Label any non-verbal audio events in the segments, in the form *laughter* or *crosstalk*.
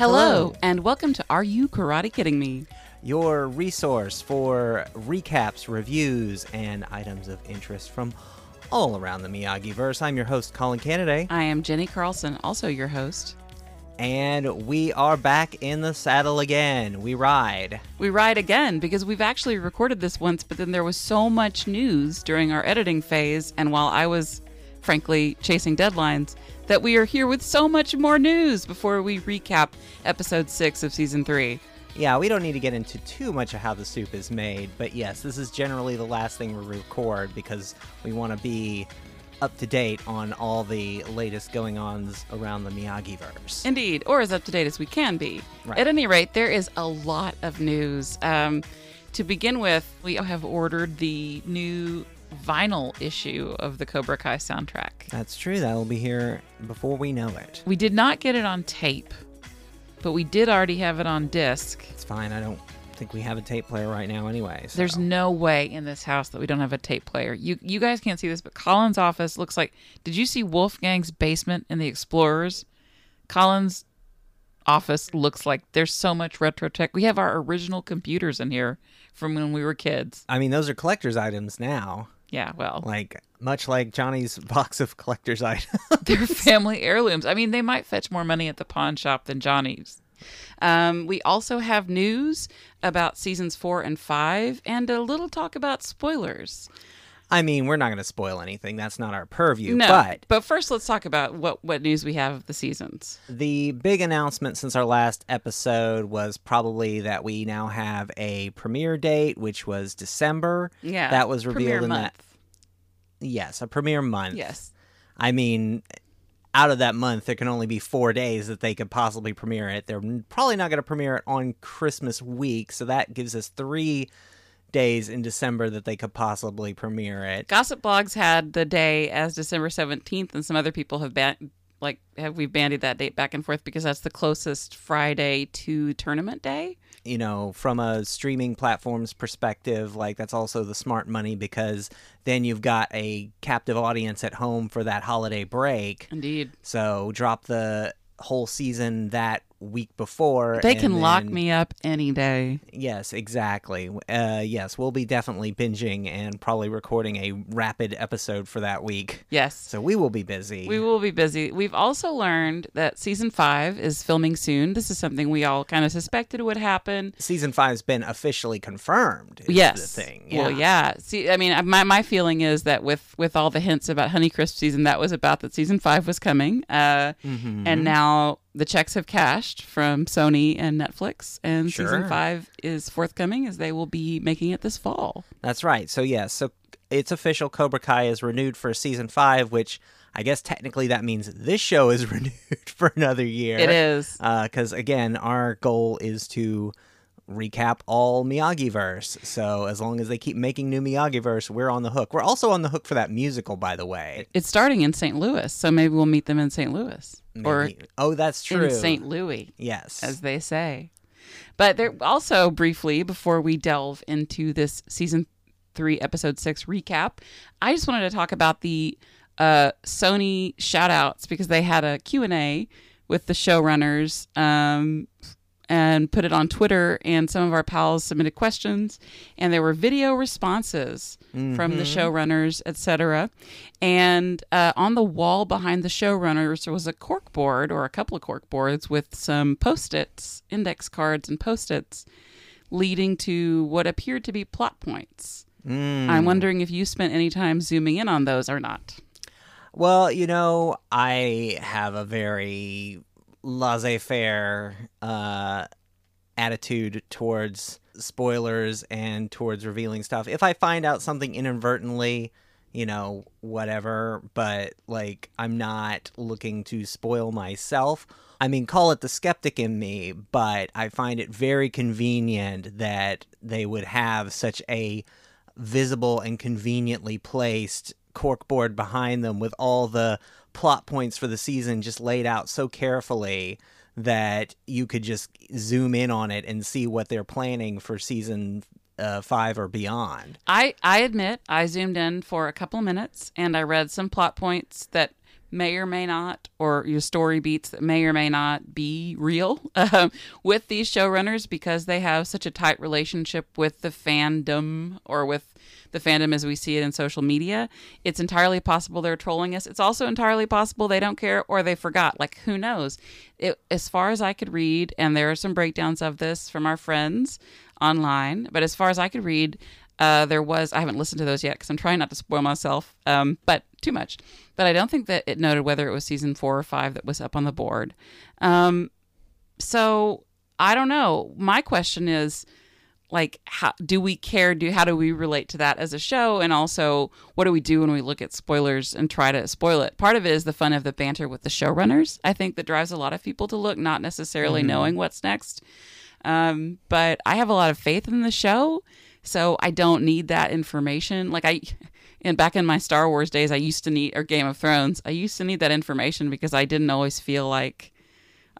Hello, and welcome to Are You Karate Kidding Me? your resource for recaps, reviews, and items of interest from all around the Miyagi verse. I'm your host, Colin Kennedy, I am Jenny Carlson, also your host. and we are back in the saddle again. We ride. We ride again because we've actually recorded this once, but then there was so much news during our editing phase, and while I was frankly chasing deadlines, that we are here with so much more news before we recap episode six of season three. Yeah, we don't need to get into too much of how the soup is made, but yes, this is generally the last thing we record because we want to be up to date on all the latest going ons around the Miyagi verse. Indeed, or as up to date as we can be. Right. At any rate, there is a lot of news. Um, to begin with, we have ordered the new vinyl issue of the Cobra Kai soundtrack. That's true. That'll be here before we know it. We did not get it on tape, but we did already have it on disc. It's fine. I don't think we have a tape player right now anyway. so- There's no way in this house that we don't have a tape player. You you guys can't see this, but Colin's office looks like. Did you see Wolfgang's basement in the Explorers? Colin's office looks like there's so much retro tech. We have our original computers in here from when we were kids. I mean, those are collector's items now. Yeah, well, Like much like Johnny's *laughs* box of collector's items. *laughs* they're family heirlooms. I mean, they might fetch more money at the pawn shop than Johnny's. Um, we also have news about seasons four and five, and a little talk about spoilers. I mean, we're not going to spoil anything. That's not our purview. No, But but first, let's talk about what what news we have of the seasons. the big announcement since our last episode was probably that we now have a premiere date, which was December. Yeah, That was revealed in that. month. Yes, a premiere month. Yes, I mean, out of that month, there can only be four days that they could possibly premiere it. They're probably not going to premiere it on Christmas week, so that gives us three days in December that they could possibly premiere it. Gossip Blogs had the day as December seventeenth, and some other people have ban- like have we bandied that date back and forth because that's the closest Friday to tournament day. You know, from a streaming platform's perspective, like that's also the smart money because then you've got a captive audience at home for that holiday break. Indeed, So drop the whole season that week before. they can lock me up any day. Yes, exactly. Uh, yes, we'll be definitely binging and probably recording a rapid episode for that week. Yes, So we will be busy. We will be busy. We've also learned that season five is filming soon. This is something we all kind of suspected would happen. Season five's been officially confirmed. is yes. the thing. Well, yeah. See, I mean, my my feeling is that with with all the hints about Honeycrisp season, that was about that season five was coming. Uh, Mm-hmm. and now the checks have cashed from Sony and Netflix, and season five is forthcoming as they will be making it this fall. That's right. So yes, so it's official. Cobra Kai is renewed for season five, which I guess technically that means this show is *laughs* renewed for another year. It is. Uh, because again, our goal is to recap all Miyagi verse. So as long as they keep making new Miyagi verse, we're on the hook. We're also on the hook for that musical, by the way. It's starting in St. Louis, so maybe we'll meet them in St. Louis or oh, that's true. in St. Louis. Yes. as they say. But there also briefly before we delve into this season three, episode six recap, I just wanted to talk about the uh, Sony shout outs because they had a Q&A with the showrunners um, and put it on Twitter and some of our pals submitted questions and there were video responses from the showrunners, etc. And uh, on the wall behind the showrunners there was a cork board or a couple of cork boards with some post-its, index cards and post-its leading to what appeared to be plot points. Mm. I'm wondering if you spent any time zooming in on those or not. Well, you know, I have a very laissez-faire uh, attitude towards spoilers and towards revealing stuff. If I find out something inadvertently, you know, whatever, but like I'm not looking to spoil myself. I mean, call it the skeptic in me, but I find it very convenient that they would have such a visible and conveniently placed corkboard behind them with all the plot points for the season just laid out so carefully that you could just zoom in on it and see what they're planning for season uh, five or beyond. I I admit I zoomed in for a couple of minutes and I read some plot points that may or may not, or your story beats that may or may not be real um, with these showrunners because they have such a tight relationship with the fandom or with the fandom as we see it in social media. It's entirely possible they're trolling us. It's also entirely possible they don't care or they forgot. Like, who knows? It, as far as I could read, and there are some breakdowns of this from our friends online, but as far as I could read, uh, there was, I haven't listened to those yet because I'm trying not to spoil myself, um, but too much. But I don't think that it noted whether it was season four or five that was up on the board. Um, so I don't know. My question is, like how do we care do how do we relate to that as a show and also what do we do when we look at spoilers and try to spoil it part of it is the fun of the banter with the showrunners i think that drives a lot of people to look not necessarily knowing what's next um, but i have a lot of faith in the show so i don't need that information like i and back in my star wars days i used to need or game of thrones i used to need that information because i didn't always feel like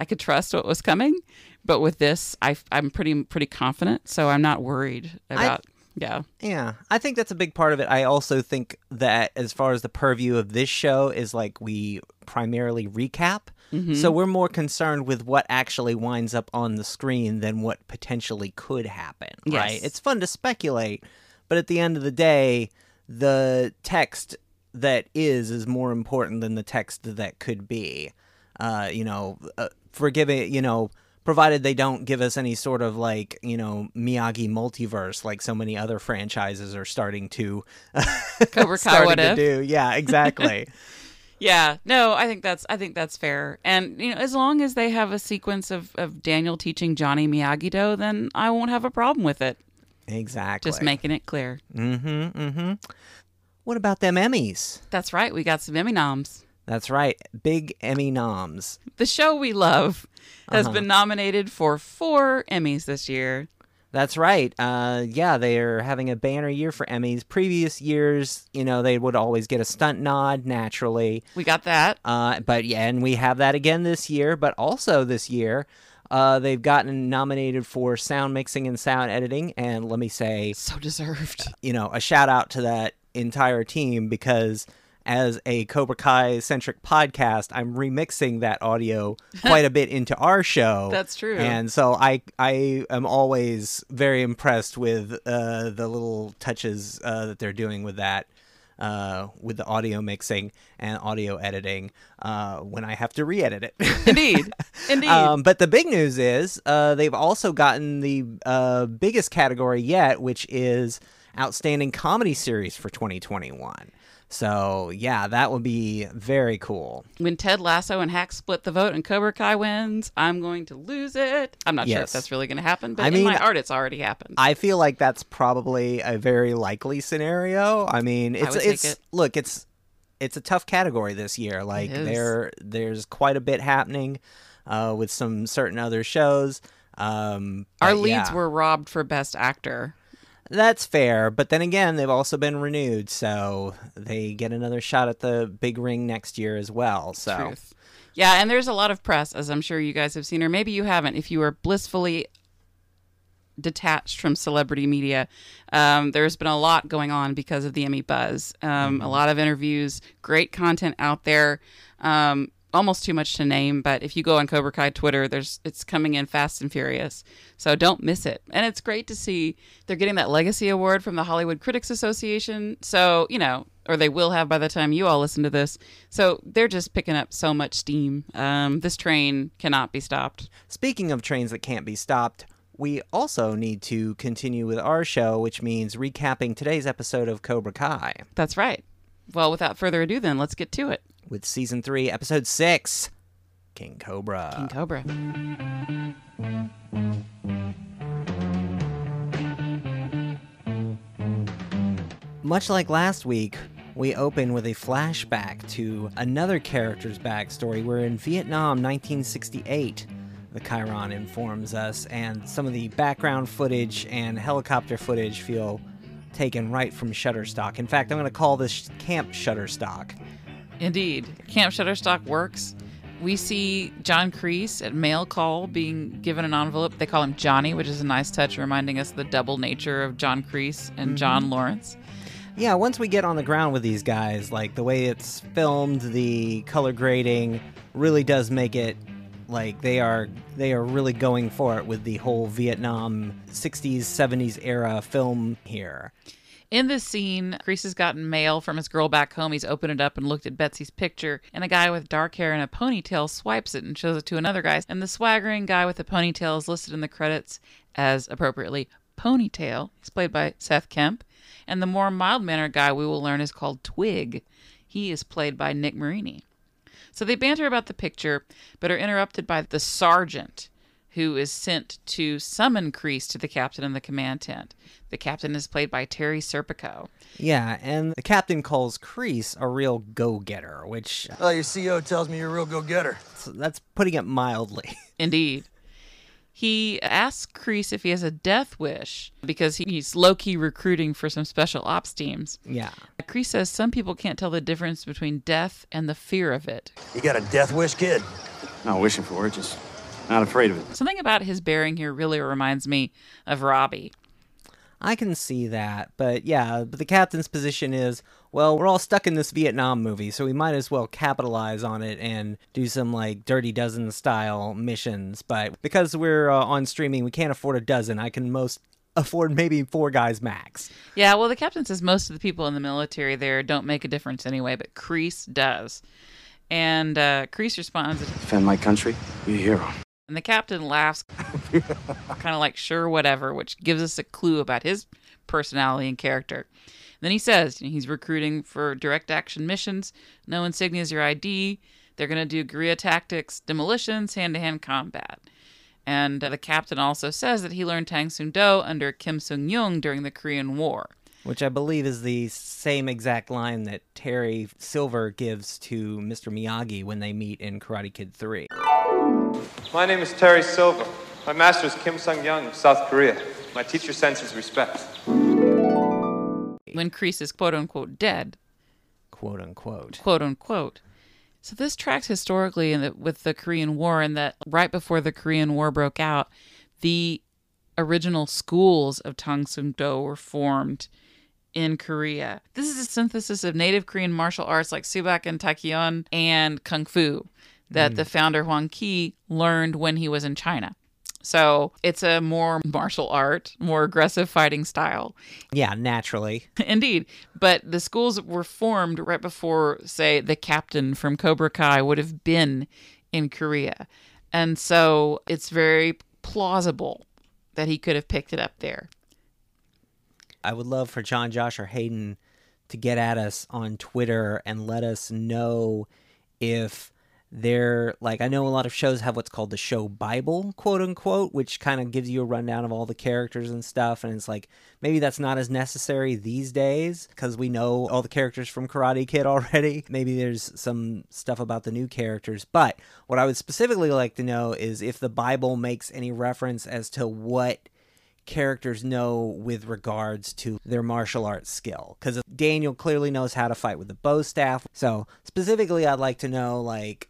I could trust what was coming. But with this, I, I'm pretty pretty confident, so I'm not worried about. yeah, Yeah, I think that's a big part of it. I also think that as far as the purview of this show is like we primarily recap. So we're more concerned with what actually winds up on the screen than what potentially could happen, right? It's fun to speculate, but at the end of the day, the text that is is more important than the text that could be. Uh, you know, uh, forgiving, you know, provided they don't give us any sort of like, you know, Miyagi multiverse like so many other franchises are starting to *laughs* Cobra Kai, starting to do. Yeah, exactly. *laughs* Yeah, no, I think that's I think that's fair. And you know, as long as they have a sequence of, of Daniel teaching Johnny Miyagi Do, then I won't have a problem with it. exactly. Just making it clear. Mm-hmm. Mm-hmm. What about them Emmys? That's right. We got some Emmy noms. That's right. Big Emmy noms. The show we love has Uh-huh. been nominated for four Emmys this year. That's right. Uh, yeah, they're having a banner year for Emmys. Previous years, you know, they would always get a stunt nod naturally. We got that. Uh, but yeah, and we have that again this year. But also this year, uh, they've gotten nominated for sound mixing and sound editing. And let me say, So deserved. you know, a shout out to that entire team because as a Cobra Kai centric podcast, I'm remixing that audio *laughs* quite a bit into our show. That's true. And so I I am always very impressed with uh, the little touches uh, that they're doing with that. Uh, with the audio mixing and audio editing uh, when I have to re-edit it. *laughs* Indeed. Indeed. Um, but the big news is uh, they've also gotten the uh, biggest category yet, which is Outstanding Comedy Series for 2021. So, yeah, that would be very cool. when Ted Lasso and Hack split the vote and Cobra Kai wins, I'm going to lose it. I'm not sure if that's really going to happen, but I in mean, my art, it's already happened. I feel like that's probably a very likely scenario. I mean, it's take it's it. look, it's it's a tough category this year. Like there there's quite a bit happening uh, with some certain other shows. Um, Our leads yeah. were robbed for Best Actor. That's fair, but then again, they've also been renewed, so they get another shot at the big ring next year as well. So Truth. Yeah, and there's a lot of press, as I'm sure you guys have seen, or maybe you haven't. If you are blissfully detached from celebrity media, um, there's been a lot going on because of the Emmy buzz. Um, A lot of interviews, great content out there. Um, almost too much to name, but if you go on Cobra Kai Twitter, there's it's coming in fast and furious. So don't miss it. And it's great to see they're getting that legacy award from the Hollywood Critics Association. So, you know, or they will have by the time you all listen to this. So they're just picking up so much steam. Um, this train cannot be stopped. Speaking of trains that can't be stopped, we also need to continue with our show, which means recapping today's episode of Cobra Kai That's right. Well, without further ado, then let's get to it. With season three, episode six, King Cobra. King Cobra. Much like last week, we open with a flashback to another character's backstory. We're in Vietnam 1968, the chyron informs us, and some of the background footage and helicopter footage feel taken right from Shutterstock. In fact, I'm going to call this Camp Shutterstock. Indeed. Camp Shutterstock works. We see John Kreese at mail call being given an envelope. They call him Johnny, which is a nice touch, reminding us of the double nature of John Kreese and mm-hmm. John Lawrence. Yeah, once we get on the ground with these guys, like the way it's filmed, the color grading really does make it like they are they are really going for it with the whole Vietnam 60s 70s era film here. In this scene, Kreese has gotten mail from his girl back home. He's opened it up and looked at Betsy's picture, and a guy with dark hair and a ponytail swipes it and shows it to another guy. And the swaggering guy with the ponytail is listed in the credits as appropriately Ponytail. He's played by Seth Kemp. And the more mild mannered guy we will learn is called Twig. He is played by Nick Marini. So they banter about the picture, but are interrupted by the sergeant, who is sent to summon Kreese to the captain in the command tent. The captain is played by Terry Serpico. Yeah, and the captain calls Kreese a real go-getter, which Oh, your CO tells me you're a real go-getter. So that's putting it mildly. *laughs* Indeed. He asks Kreese if he has a death wish because he's low key recruiting for some special ops teams. yeah. Kreese says some people can't tell the difference between death and the fear of it. You got a death wish, kid? Not wishing for it, just not afraid of it. Something about his bearing here really reminds me of Robbie. I can see that, but yeah, but the captain's position is, well, we're all stuck in this Vietnam movie, so we might as well capitalize on it and do some like Dirty Dozen style missions. But because we're uh, on streaming, we can't afford a dozen. I can most afford maybe four guys max. Yeah, well, the captain says most of the people in the military there don't make a difference anyway, but Kreese does. And uh, Kreese responds, Defend my country, be a hero. And the captain laughs, *laughs* kind of like, sure, whatever, which gives us a clue about his personality and character. then he says he's recruiting for direct action missions, no insignias or ID. They're going to do guerrilla tactics, demolitions, hand to hand combat. And uh, the captain also says that he learned Tang Soo Do under Kim Sung Young during the Korean War. Which I believe is the same exact line that Terry Silver gives to Mr. Miyagi when they meet in Karate Kid 3. My name is Terry Silver. My master is Kim Sung Young of South Korea. My teacher sends his respects. When Kreese is quote unquote dead, Quote unquote. quote unquote. So this tracks historically in the, with the Korean War, in that right before the Korean War broke out, the original schools of Tang Soo Do were formed in Korea. This is a synthesis of native Korean martial arts like Subak and Taekyon and Kung Fu that the hmm. founder Hwang Kee learned when he was in China. So it's a more martial art, more aggressive fighting style. Yeah, naturally. *laughs* Indeed. But the schools were formed right before, say, the captain from Cobra Kai would have been in Korea. And so it's very plausible that he could have picked it up there. I would love for Jon, Josh, or Hayden to get at us on Twitter and let us know if they're like I know a lot of shows have what's called the show Bible, quote unquote, which kind of gives you a rundown of all the characters and stuff. And it's like maybe that's not as necessary these days because we know all the characters from Karate Kid *laughs* already. Maybe there's some stuff about the new characters. But what I would specifically like to know is if the Bible makes any reference as to what characters know with regards to their martial arts skill because daniel clearly knows how to fight with the bow staff. So specifically i'd like to know like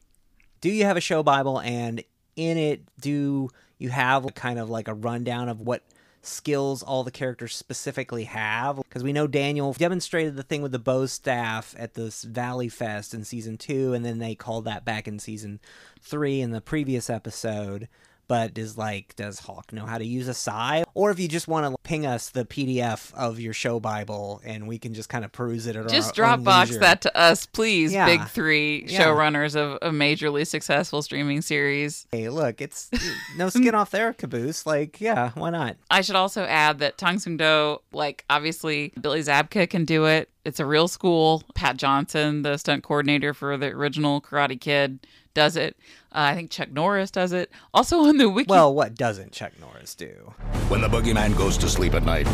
do you have a show bible? And in it do you have kind of like a rundown of what skills all the characters specifically have? Because we know daniel demonstrated the thing with the bow staff at this valley fest in season two and then they called that back in season three in the previous episode but is like, does Hawk know how to use a sai? Or if you just want to ping us the PDF of your show Bible and we can just kind of peruse it at Just our own Dropbox that to us, please, Yeah. big three Yeah. showrunners of a majorly successful streaming series. Hey, look, it's *laughs* no skin off their caboose. Like, yeah, why not? I should also add that Tang Soo Do, like obviously Billy Zabka can do it. It's a real school. Pat Johnson, the stunt coordinator for the original Karate Kid, does it. Uh, I think Chuck Norris does it. Also on the wiki. Well, what doesn't Chuck Norris do? When the boogeyman goes to sleep at night,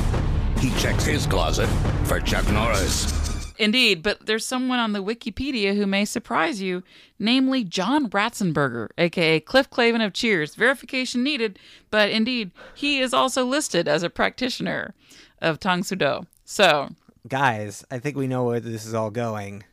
he checks his closet for Chuck Norris. Indeed, but there's someone on the Wikipedia who may surprise you, namely John Ratzenberger, aka Cliff Clavin of Cheers. Verification needed, but indeed, he is also listed as a practitioner of Tang Soo Do. So, Guys, I think we know where this is all going.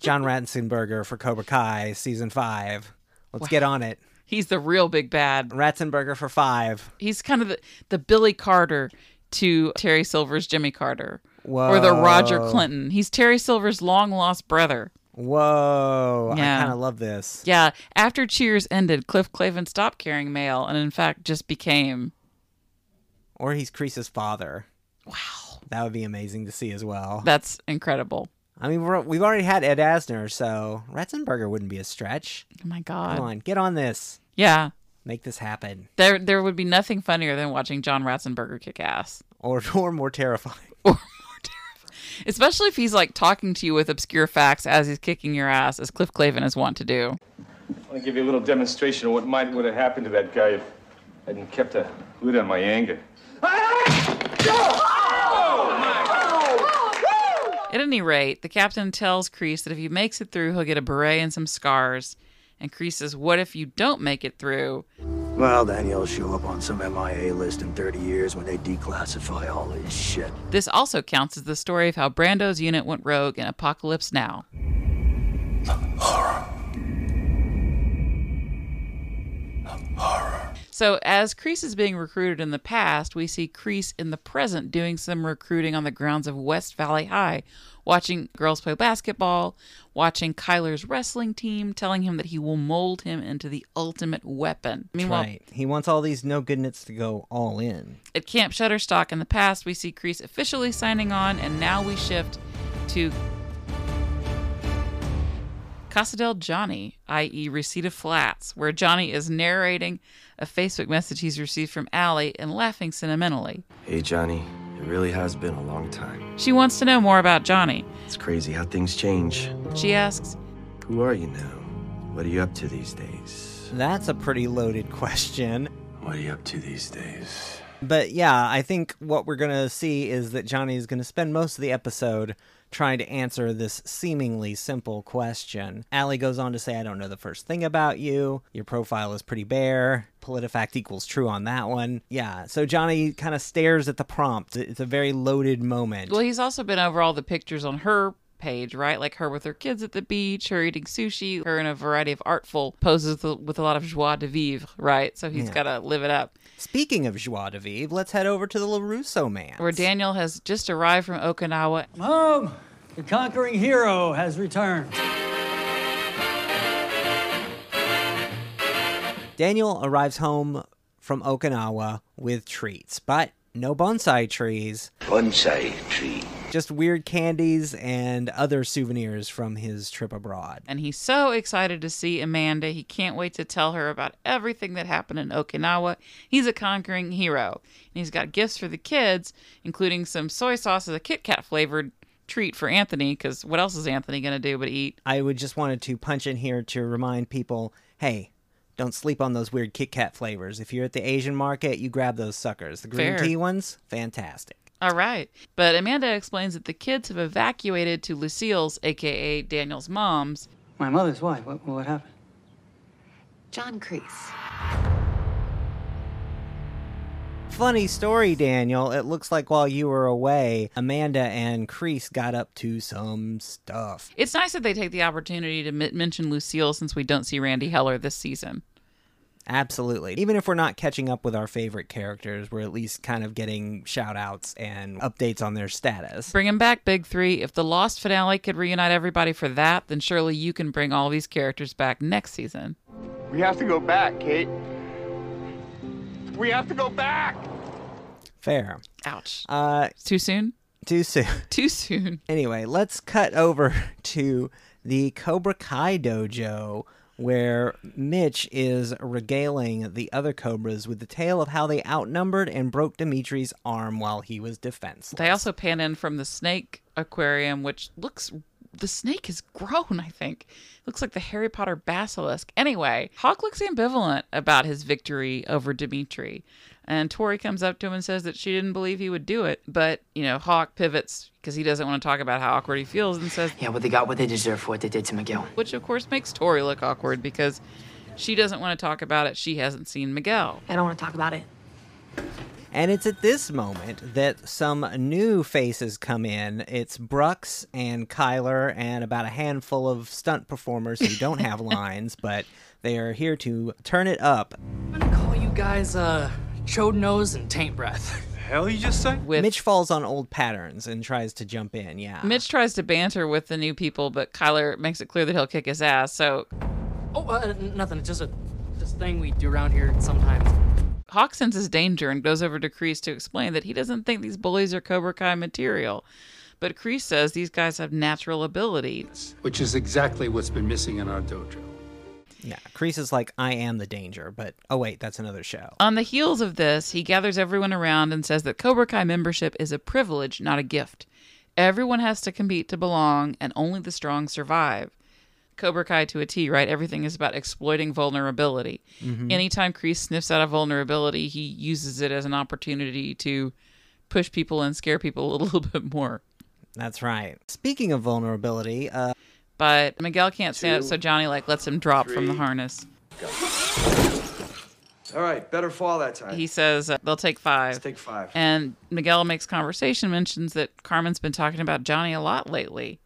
John Ratzenberger for Cobra Kai season five. Let's get on it. He's the real big bad. Ratzenberger for five. He's kind of the, the Billy Carter to Terry Silver's Jimmy Carter. Or the Roger Clinton. He's Terry Silver's long lost brother. Whoa. Yeah. I kind of love this. Yeah, after Cheers ended, Cliff Clavin stopped carrying mail and in fact just became Or he's Kreese's father. wow. That would be amazing to see as well. That's incredible. I mean, we're, we've already had Ed Asner, so Ratzenberger wouldn't be a stretch. Oh my god. Come on, get on this. Yeah. Make this happen. There there would be nothing funnier than watching John Ratzenberger kick ass. Or, or more terrifying. *laughs* Especially if he's like talking to you with obscure facts as he's kicking your ass, as Cliff Clavin is wont to do. I want to give you a little demonstration of what might would have happened to that guy if I hadn't kept a lid on my anger. Ah! Ah! At any rate, the captain tells Kreese that if he makes it through, he'll get a beret and some scars. And Kreese says, What if you don't make it through? Well, then you'll show up on some MIA list in 30 years when they declassify all this shit. This also counts as the story of how Brando's unit went rogue in Apocalypse Now. So, as Kreese is being recruited in the past, we see Kreese in the present doing some recruiting on the grounds of West Valley High, watching girls play basketball, watching Kyler's wrestling team, telling him that he will mold him into the ultimate weapon. Meanwhile, right. He wants all these no good knits to go all in. at Camp Shutterstock in the past, we see Kreese officially signing on, and now we shift to Casa del Johnny, i.e., Reseda Flats, where Johnny is narrating a Facebook message he's received from Allie and laughing sentimentally. Hey, Johnny. It really has been a long time. She wants to know more about Johnny. It's crazy how things change. She asks, Who are you now? What are you up to these days? That's a pretty loaded question. What are you up to these days? But yeah, I think what we're going to see is that Johnny is going to spend most of the episode trying to answer this seemingly simple question. Allie goes on to say, I don't know the first thing about you. Your profile is pretty bare. PolitiFact equals true on that one. Yeah, so Johnny kind of stares at the prompt. It's a very loaded moment. Well, he's also been over all the pictures on her page, right? Like her with her kids at the beach, her eating sushi, her in a variety of artful poses with, with a lot of joie de vivre, right? So he's Yeah. got to live it up. Speaking of joie de vivre, let's head over to the LaRusso man. Where Daniel has just arrived from Okinawa. Mom, the conquering hero has returned. Daniel arrives home from Okinawa with treats, but no bonsai trees. Bonsai tree. Just weird candies and other souvenirs from his trip abroad. And he's so excited to see Amanda. He can't wait to tell her about everything that happened in Okinawa. He's a conquering hero. And he's got gifts for the kids, including some soy sauce as a Kit Kat flavored treat for Anthony, because what else is Anthony going to do but eat? I would just wanted to punch in here to remind people hey, don't sleep on those weird Kit Kat flavors. If you're at the Asian market, you grab those suckers. The green Fair. tea ones, fantastic. All right. But Amanda explains that the kids have evacuated to Lucille's, aka Daniel's mom's. My mother's wife. What, what happened? John Kreese. Funny story, Daniel. It looks like while you were away, Amanda and Kreese got up to some stuff. It's nice that they take the opportunity to m- mention Lucille since we don't see Randee Heller this season. Absolutely. Even if we're not catching up with our favorite characters, we're at least kind of getting shout outs and updates on their status. Bring him back, Big Three. If the Lost finale could reunite everybody for that, then surely you can bring all these characters back next season. We have to go back, Kate. We have to go back! Fair. Ouch. Uh, Too soon? too soon. *laughs* Too soon. Anyway, let's cut over *laughs* to the Cobra Kai dojo where Mitch is regaling the other Cobras with the tale of how they outnumbered and broke Demetri's arm while he was defenseless. They also pan in from the snake aquarium, which looks. The snake has grown, I think. Looks like the Harry Potter basilisk. Anyway, Hawk looks ambivalent about his victory over Demetri. And Tori comes up to him and says that she didn't believe he would do it. But, you know, Hawk pivots because he doesn't want to talk about how awkward he feels and says, Yeah, well, they got what they deserve for what they did to Miguel. which of course makes Tori look awkward because she doesn't want to talk about it. She hasn't seen Miguel. I don't want to talk about it. And it's at this moment that some new faces come in. It's Brooks and Kyler and about a handful of stunt performers who don't have *laughs* lines, but they are here to turn it up. I'm gonna call you guys, uh, chode nose and taint breath. *laughs* Hell, you just say? With Mitch falls on old patterns and tries to jump in, yeah. Mitch tries to banter with the new people, but Kyler makes it clear that he'll kick his ass. So Oh, uh, nothing. It's just a this thing we do around here sometimes. Hawk senses danger and goes over to Kreese to explain that he doesn't think these bullies are Cobra Kai material. But Kreese says these guys have natural ability. Which is exactly what's been missing in our dojo. Yeah, Kreese is like, I am the danger, but oh wait, that's another show. On the heels of this, he gathers everyone around and says that Cobra Kai membership is a privilege, not a gift. Everyone has to compete to belong, and only the strong survive. Cobra Kai to a T, right? Everything is about exploiting vulnerability. Mhm. Anytime Kreese sniffs out a vulnerability, he uses it as an opportunity to push people and scare people *laughs* a little bit more. That's right. Speaking of vulnerability, uh, But Miguel can't stand Two, it, so Johnny like lets him drop from the three. harness. All right, better fall that time. He says uh, they'll take five. Let's take five. And Miguel makes conversation, mentions that Carmen's been talking about Johnny a lot lately.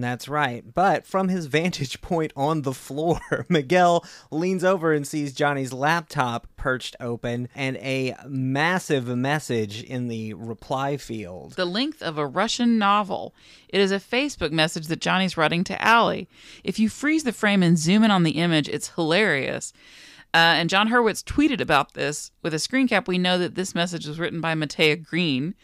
That's right. But from his *laughs* vantage point on the floor, *laughs* Miguel leans over and sees Johnny's laptop perched open and a massive message in the reply field. The length of a Russian novel. It is a Facebook message that Johnny's writing to Allie. If you freeze the frame and zoom in on the image, it's hilarious. Uh, and Jon Hurwitz tweeted about this. With a screen cap, we know that this message was written by Matea Green,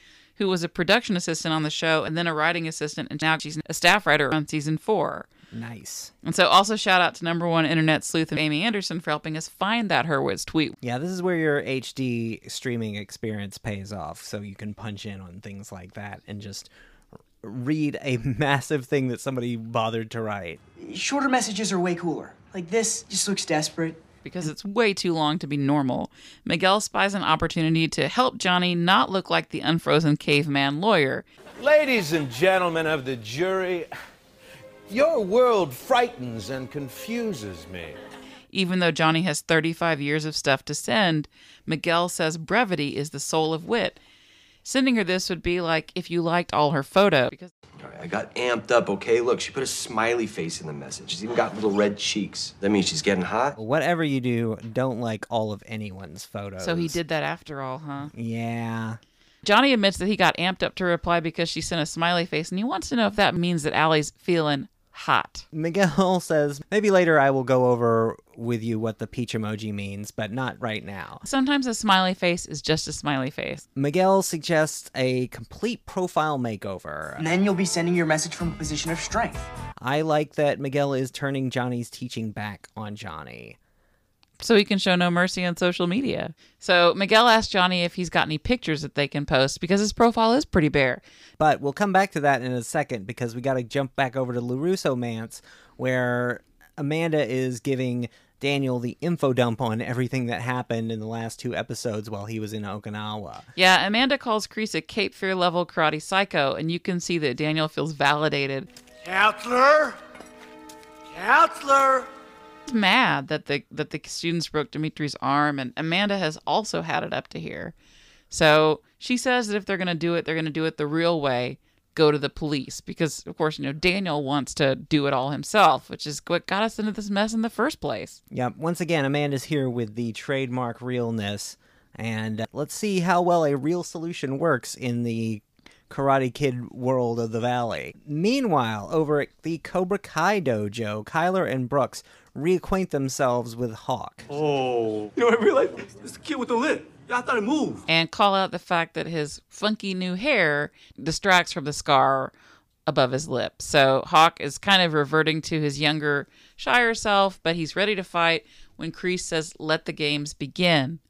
who was a production assistant on the show and then a writing assistant, and now she's a staff writer on season four. Nice. And so, also shout out to number one internet sleuth Amy Anderson for helping us find that Hurwitz tweet. Yeah, this is where your HD streaming experience pays off. So you can punch in on things like that and just read a *laughs* massive thing that somebody bothered to write. Shorter messages are way cooler. Like this just looks desperate. Because it's way too long to be normal. Miguel spies an opportunity to help Johnny not look like the unfrozen caveman lawyer. Ladies and gentlemen of the jury, your world frightens and confuses me. Even though Johnny has 35 years of stuff to send, Miguel says brevity is the soul of wit. Sending her this would be like if you liked all her photos. Because All right, I got amped up, okay? Look, she put a smiley face in the message. She's even got little red cheeks. That means she's getting hot. Whatever you do, don't like all of anyone's photos. so he did that after all, huh? Yeah. Johnny admits that he got amped up to reply because she sent a smiley face, and he wants to know if that means that Allie's feeling hot. Miguel *laughs* says, maybe later I will go over with you what the peach emoji means, but not right now. Sometimes a smiley face is just a smiley face. Miguel suggests a complete profile makeover. And then you'll be sending your message from a position of strength. I like that Miguel is turning Johnny's teaching back on Johnny. So he can show no mercy on social media. So Miguel asked Johnny if he's got any pictures that they can post because his profile is pretty bare. But we'll come back to that in a second because we got to jump back over to LaRusso Mance, where Amanda is giving Daniel the info dump on everything that happened in the last two episodes while he was in Okinawa. Yeah, Amanda calls Kreese a Cape Fear level karate psycho, and you can see that Daniel feels validated. Counselor? Counselor? Mad that the that the students broke Demetri's arm, and Amanda has also had it up to here. So she says that if they're gonna do it, they're gonna do it the real way. Go to the police because, of course, you know Daniel wants to do it all himself, which is what got us into this mess in the first place. Yep, once again, Amanda's here with the trademark realness, and uh, let's see how well a real solution works in the Karate Kid world of the Valley. Meanwhile, over at the Cobra Kai dojo, Kyler and Brooks reacquaint themselves with Hawk. Oh. You know, I realized it's the kid with the lip. Yeah, I thought it moved. and call out the fact that his funky new hair distracts from the scar above his lip. So Hawk is kind of reverting to his younger, shyer self, but he's ready to fight when Kreese says, "Let the games begin."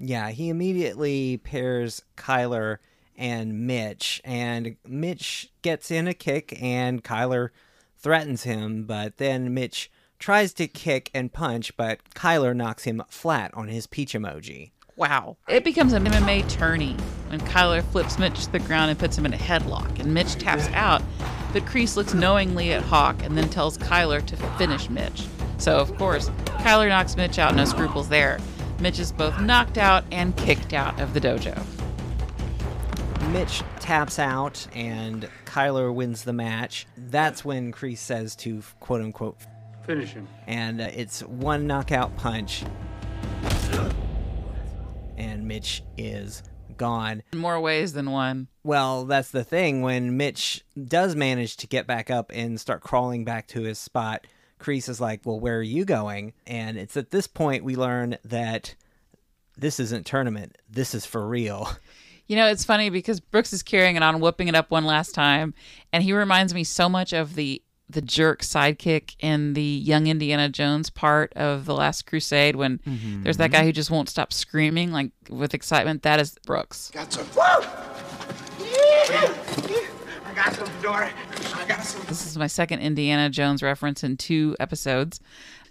Yeah, he immediately pairs Kyler and Mitch, and Mitch gets in a kick, and Kyler threatens him, but then Mitch tries to kick and punch, but Kyler knocks him flat on his peach emoji. Wow. It becomes an MMA tourney when Kyler flips Mitch to the ground and puts him in a headlock, and Mitch taps out. But Kreese looks knowingly at Hawk and then tells Kyler to finish Mitch. So, of course, Kyler knocks Mitch out, no scruples there. Mitch is both knocked out and kicked out of the dojo. Mitch taps out and Kyler wins the match. That's when Kreese says to quote unquote Finish him. and uh, it's one knockout punch. And Mitch is gone. In more ways than one. Well, that's the thing. When Mitch does manage to get back up and start crawling back to his spot, Kreese is like, Well, where are you going? And it's at this point we learn that this isn't tournament. This is for real. *laughs* You know, it's funny because Brooks is carrying it on, whooping it up one last time, and he reminds me so much of the the jerk sidekick in the young Indiana Jones part of the Last Crusade when mm-hmm. there's that guy who just won't stop screaming like with excitement. That is Brooks. Got some. I got some, Dory. I got some. This is my second Indiana Jones reference in two episodes.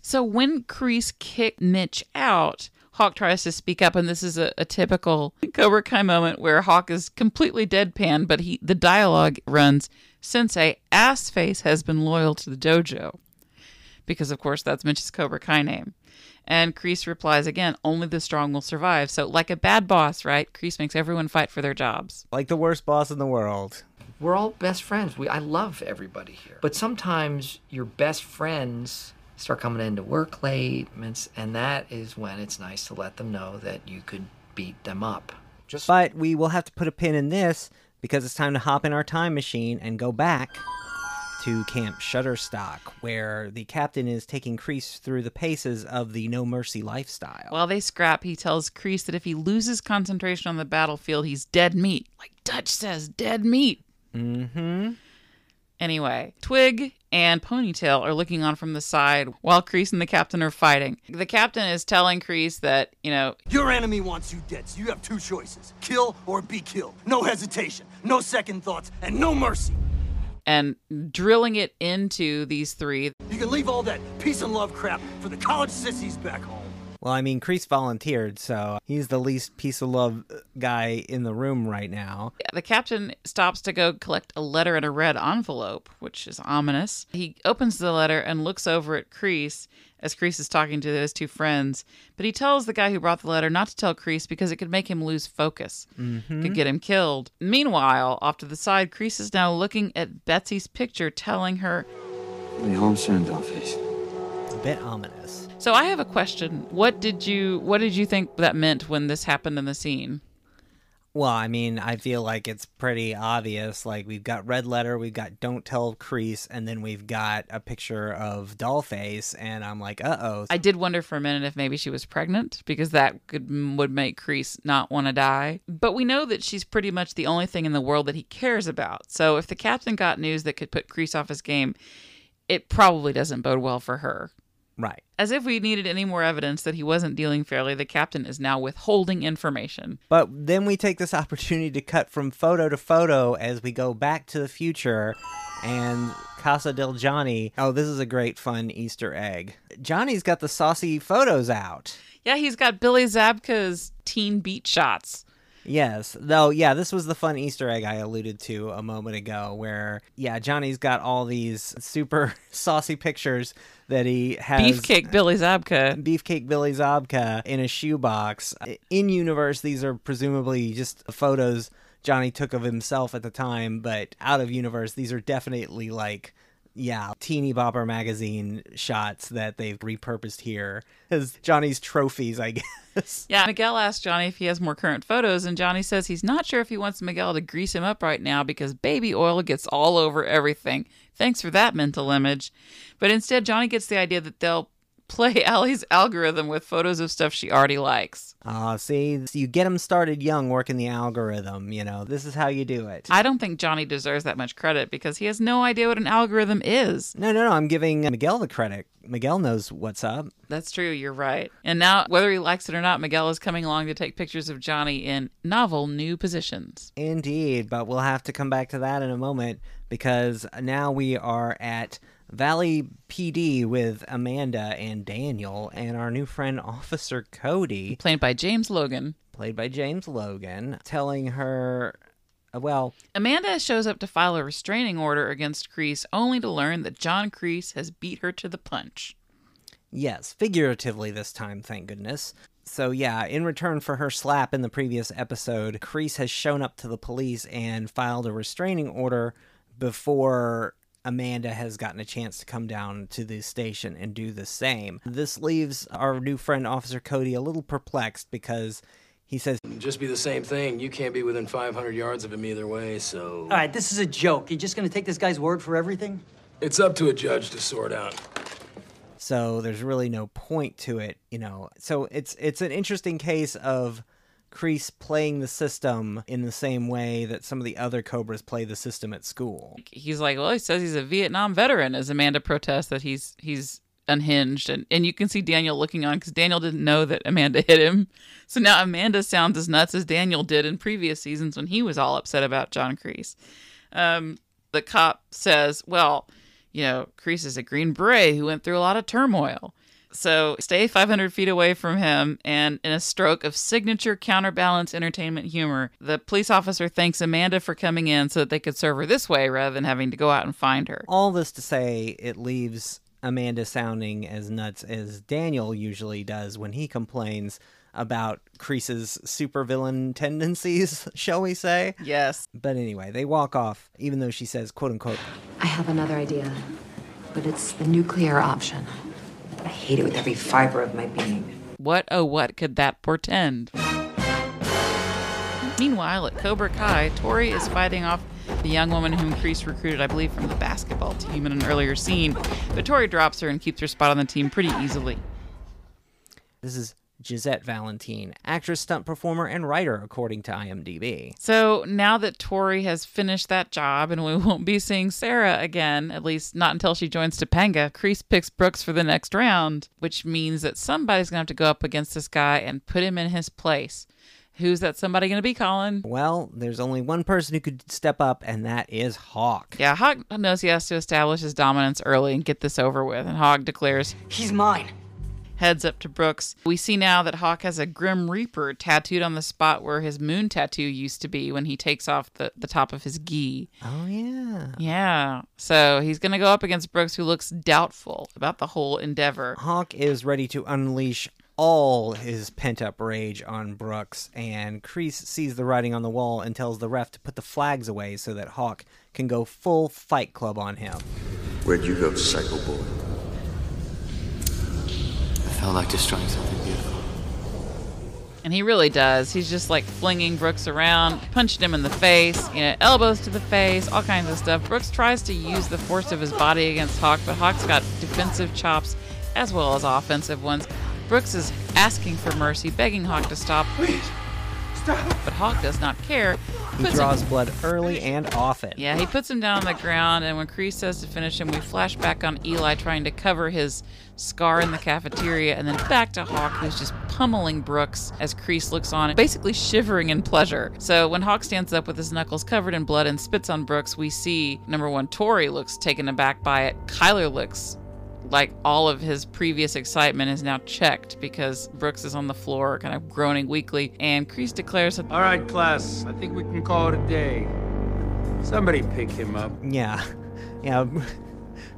So when Kreese kicked Mitch out, Hawk tries to speak up, and this is a, a typical Cobra Kai moment where Hawk is completely deadpan, but he the dialogue runs, Sensei, ass face has been loyal to the dojo. Because of course that's Mitch's Cobra Kai name. And Kreese replies again, only the strong will survive. So like a bad boss, right? Kreese makes everyone fight for their jobs. Like the worst boss in the world. We're all best friends. We I love everybody here. But sometimes your best friends start coming into work late, and that is when it's nice to let them know that you could beat them up. But we will have to put a pin in this because it's time to hop in our time machine and go back to Camp Shutterstock, where the captain is taking Kreese through the paces of the No Mercy lifestyle. While they scrap, he tells Kreese that if he loses concentration on the battlefield, he's dead meat. Like Dutch says, dead meat. Mm-hmm. Anyway, Twig and Ponytail are looking on from the side while Kreese and the captain are fighting. The captain is telling Kreese that, you know, Your enemy wants you dead, so you have two choices kill or be killed. No hesitation, no second thoughts, and no mercy. and drilling it into these three. You can leave all that peace and love crap for the college sissies back home. Well, I mean, Kreese volunteered, so he's the least piece of love guy in the room right now. The captain stops to go collect a letter in a red envelope, which is ominous. He opens the letter and looks over at Kreese as Kreese is talking to his two friends, but he tells the guy who brought the letter not to tell Kreese because it could make him lose focus, Mhm. could get him killed. Meanwhile, off to the side, Kreese is now looking at Betsy's picture, telling her, The home send office. A bit ominous. So I have a question. What did you what did you think that meant when this happened in the scene? Well, I mean, I feel like it's pretty obvious. Like, we've got Red Letter, we've got Don't Tell Kreese, and then we've got a picture of Dollface, and I'm like, uh oh. I did wonder for a minute if maybe she was pregnant because that could would make Kreese not want to die. But we know that she's pretty much the only thing in the world that he cares about. So if the captain got news that could put Kreese off his game, it probably doesn't bode well for her. Right. As if we needed any more evidence that he wasn't dealing fairly, the captain is now withholding information. But then we take this *laughs* opportunity to cut from photo to photo as we go back to the future and Casa del Johnny. Oh, this is a great fun Easter egg. Johnny's got the saucy photos out. Yeah, he's got Billy Zabka's teen beat shots. Yes, though, yeah, this was the fun Easter egg I alluded to a moment ago, where yeah, Johnny's got all these super *laughs* saucy pictures that he has. Beefcake Billy Zabka. Beefcake Billy Zabka in a shoebox. In universe, these are presumably just photos Johnny took of himself at the time, but out of universe, these are definitely like. Yeah, teeny bopper magazine shots that they've repurposed here as Johnny's trophies, I *laughs* guess. Yeah, Miguel asked Johnny if he has more current photos, and Johnny says he's not sure if he wants Miguel to grease him up right now because baby oil gets all over everything. Thanks for that mental image. But instead, Johnny gets the idea that they'll *laughs* play Allie's algorithm with photos of stuff she already likes. Ah, see, so you get them started young working the algorithm, you know. This is how you do it. I don't think Johnny deserves that much credit because he has no idea what an algorithm is. No, no, no, I'm giving Miguel the credit. Miguel knows what's up. That's true, you're right. And now, whether he likes it or not, Miguel is coming along to take pictures of Johnny in novel new positions. Indeed, but we'll have to come back to that in a moment because now we are at Valley PD with Amanda and Daniel and our new friend Officer Cody, Played by James Logan. played by James Logan, telling her, uh, well, Amanda shows up to file a restraining order against Kreese only to learn that John Kreese has beat her to the punch. Yes, figuratively this time, thank goodness. So, yeah, in return for her slap in the previous episode, Kreese has shown up to the police and filed a restraining order before Amanda has gotten a chance to come down to the station and do the same. This leaves our new friend, Officer Cody, a little perplexed because he says, Just be the same thing. You can't be within 500 yards of him either way, so. All right, this is a joke. You're just gonna take this guy's word for everything? It's up to a judge to sort out. so there's really no point to it, you know. So it's it's an interesting case of Kreese playing the system in the same way that some of the other Cobras play the system at school. He's like, well, he says he's a Vietnam veteran. As Amanda protests that he's he's unhinged, and and you can see Daniel looking on because Daniel didn't know that Amanda *laughs* hit him. So now Amanda sounds as nuts as Daniel did in previous seasons when he was all upset about John Kreese. Um, the cop says, well, you know, Kreese is a Green Beret who went through a lot of turmoil. So stay 500 feet away from him, and in a stroke of signature counterbalance entertainment humor, the police officer thanks Amanda for coming in so that they could serve her this way rather than having to go out and find her. All this to say, it leaves Amanda sounding as nuts as Daniel usually does when he complains about Kreese's supervillain tendencies, *laughs* shall we say? Yes. But anyway, they walk off, even though she says, quote unquote, I have another idea, but it's the nuclear option. I hate it with every fiber of my being. What oh what could that portend? Meanwhile, at Cobra Kai, Tori is fighting off the young woman whom Kreese recruited, I believe, from the basketball team in an earlier scene. But Tori drops her and keeps her spot on the team pretty easily. This is Gisette Valentine, actress, stunt performer, and writer, according to IMDb. So now that Tori has finished that job and we *laughs* won't be seeing Sarah again, at least not until she joins Topanga, Kreese picks Brooks for the next round, which means that somebody's going to have to go up against this guy and put him in his place. Who's that somebody going to be, Colin? Well, there's only one person who could step up, and that is Hawk. Yeah, Hawk knows he has to establish his dominance early and get this over with, and Hawk declares, He's mine. Heads up to Brooks. We see now that Hawk has a Grim Reaper tattooed on the spot where his moon tattoo used to be when he takes off the, the top of his gi. Oh, yeah. Yeah. So he's going to go up against Brooks, who looks doubtful about the whole endeavor. Hawk is ready to unleash all his pent up rage on Brooks, and Kreese sees the writing on the wall and tells the ref to put the flags away so that Hawk can go full fight club on him. Where'd you go, Psycho Boy? I felt like destroying something beautiful. And he really does. He's just like flinging Brooks around, punching him in the face, you know, elbows to the face, all kinds of stuff. Brooks tries to use the force of his body against Hawk, but Hawk's got defensive chops as well as offensive ones. Brooks is asking for mercy, begging Hawk to stop. Please, stop. But Hawk does not care. He Puts draws him- blood early and often. yeah, he puts him down on the ground, and when Kreese says to finish him, we flash back on Eli trying to cover his scar in the cafeteria, and then back to Hawk, who's just pummeling Brooks as Kreese looks on, basically shivering in pleasure. So when Hawk stands up with his knuckles covered in blood and spits on Brooks, we see number one, Tori looks taken aback by it. Kyler looks like all of his previous excitement is now checked because Brooks is on the floor, kind of groaning weakly, and Kreese declares that All right, class. I think we can call it a day. Somebody pick him up. Yeah. Yeah.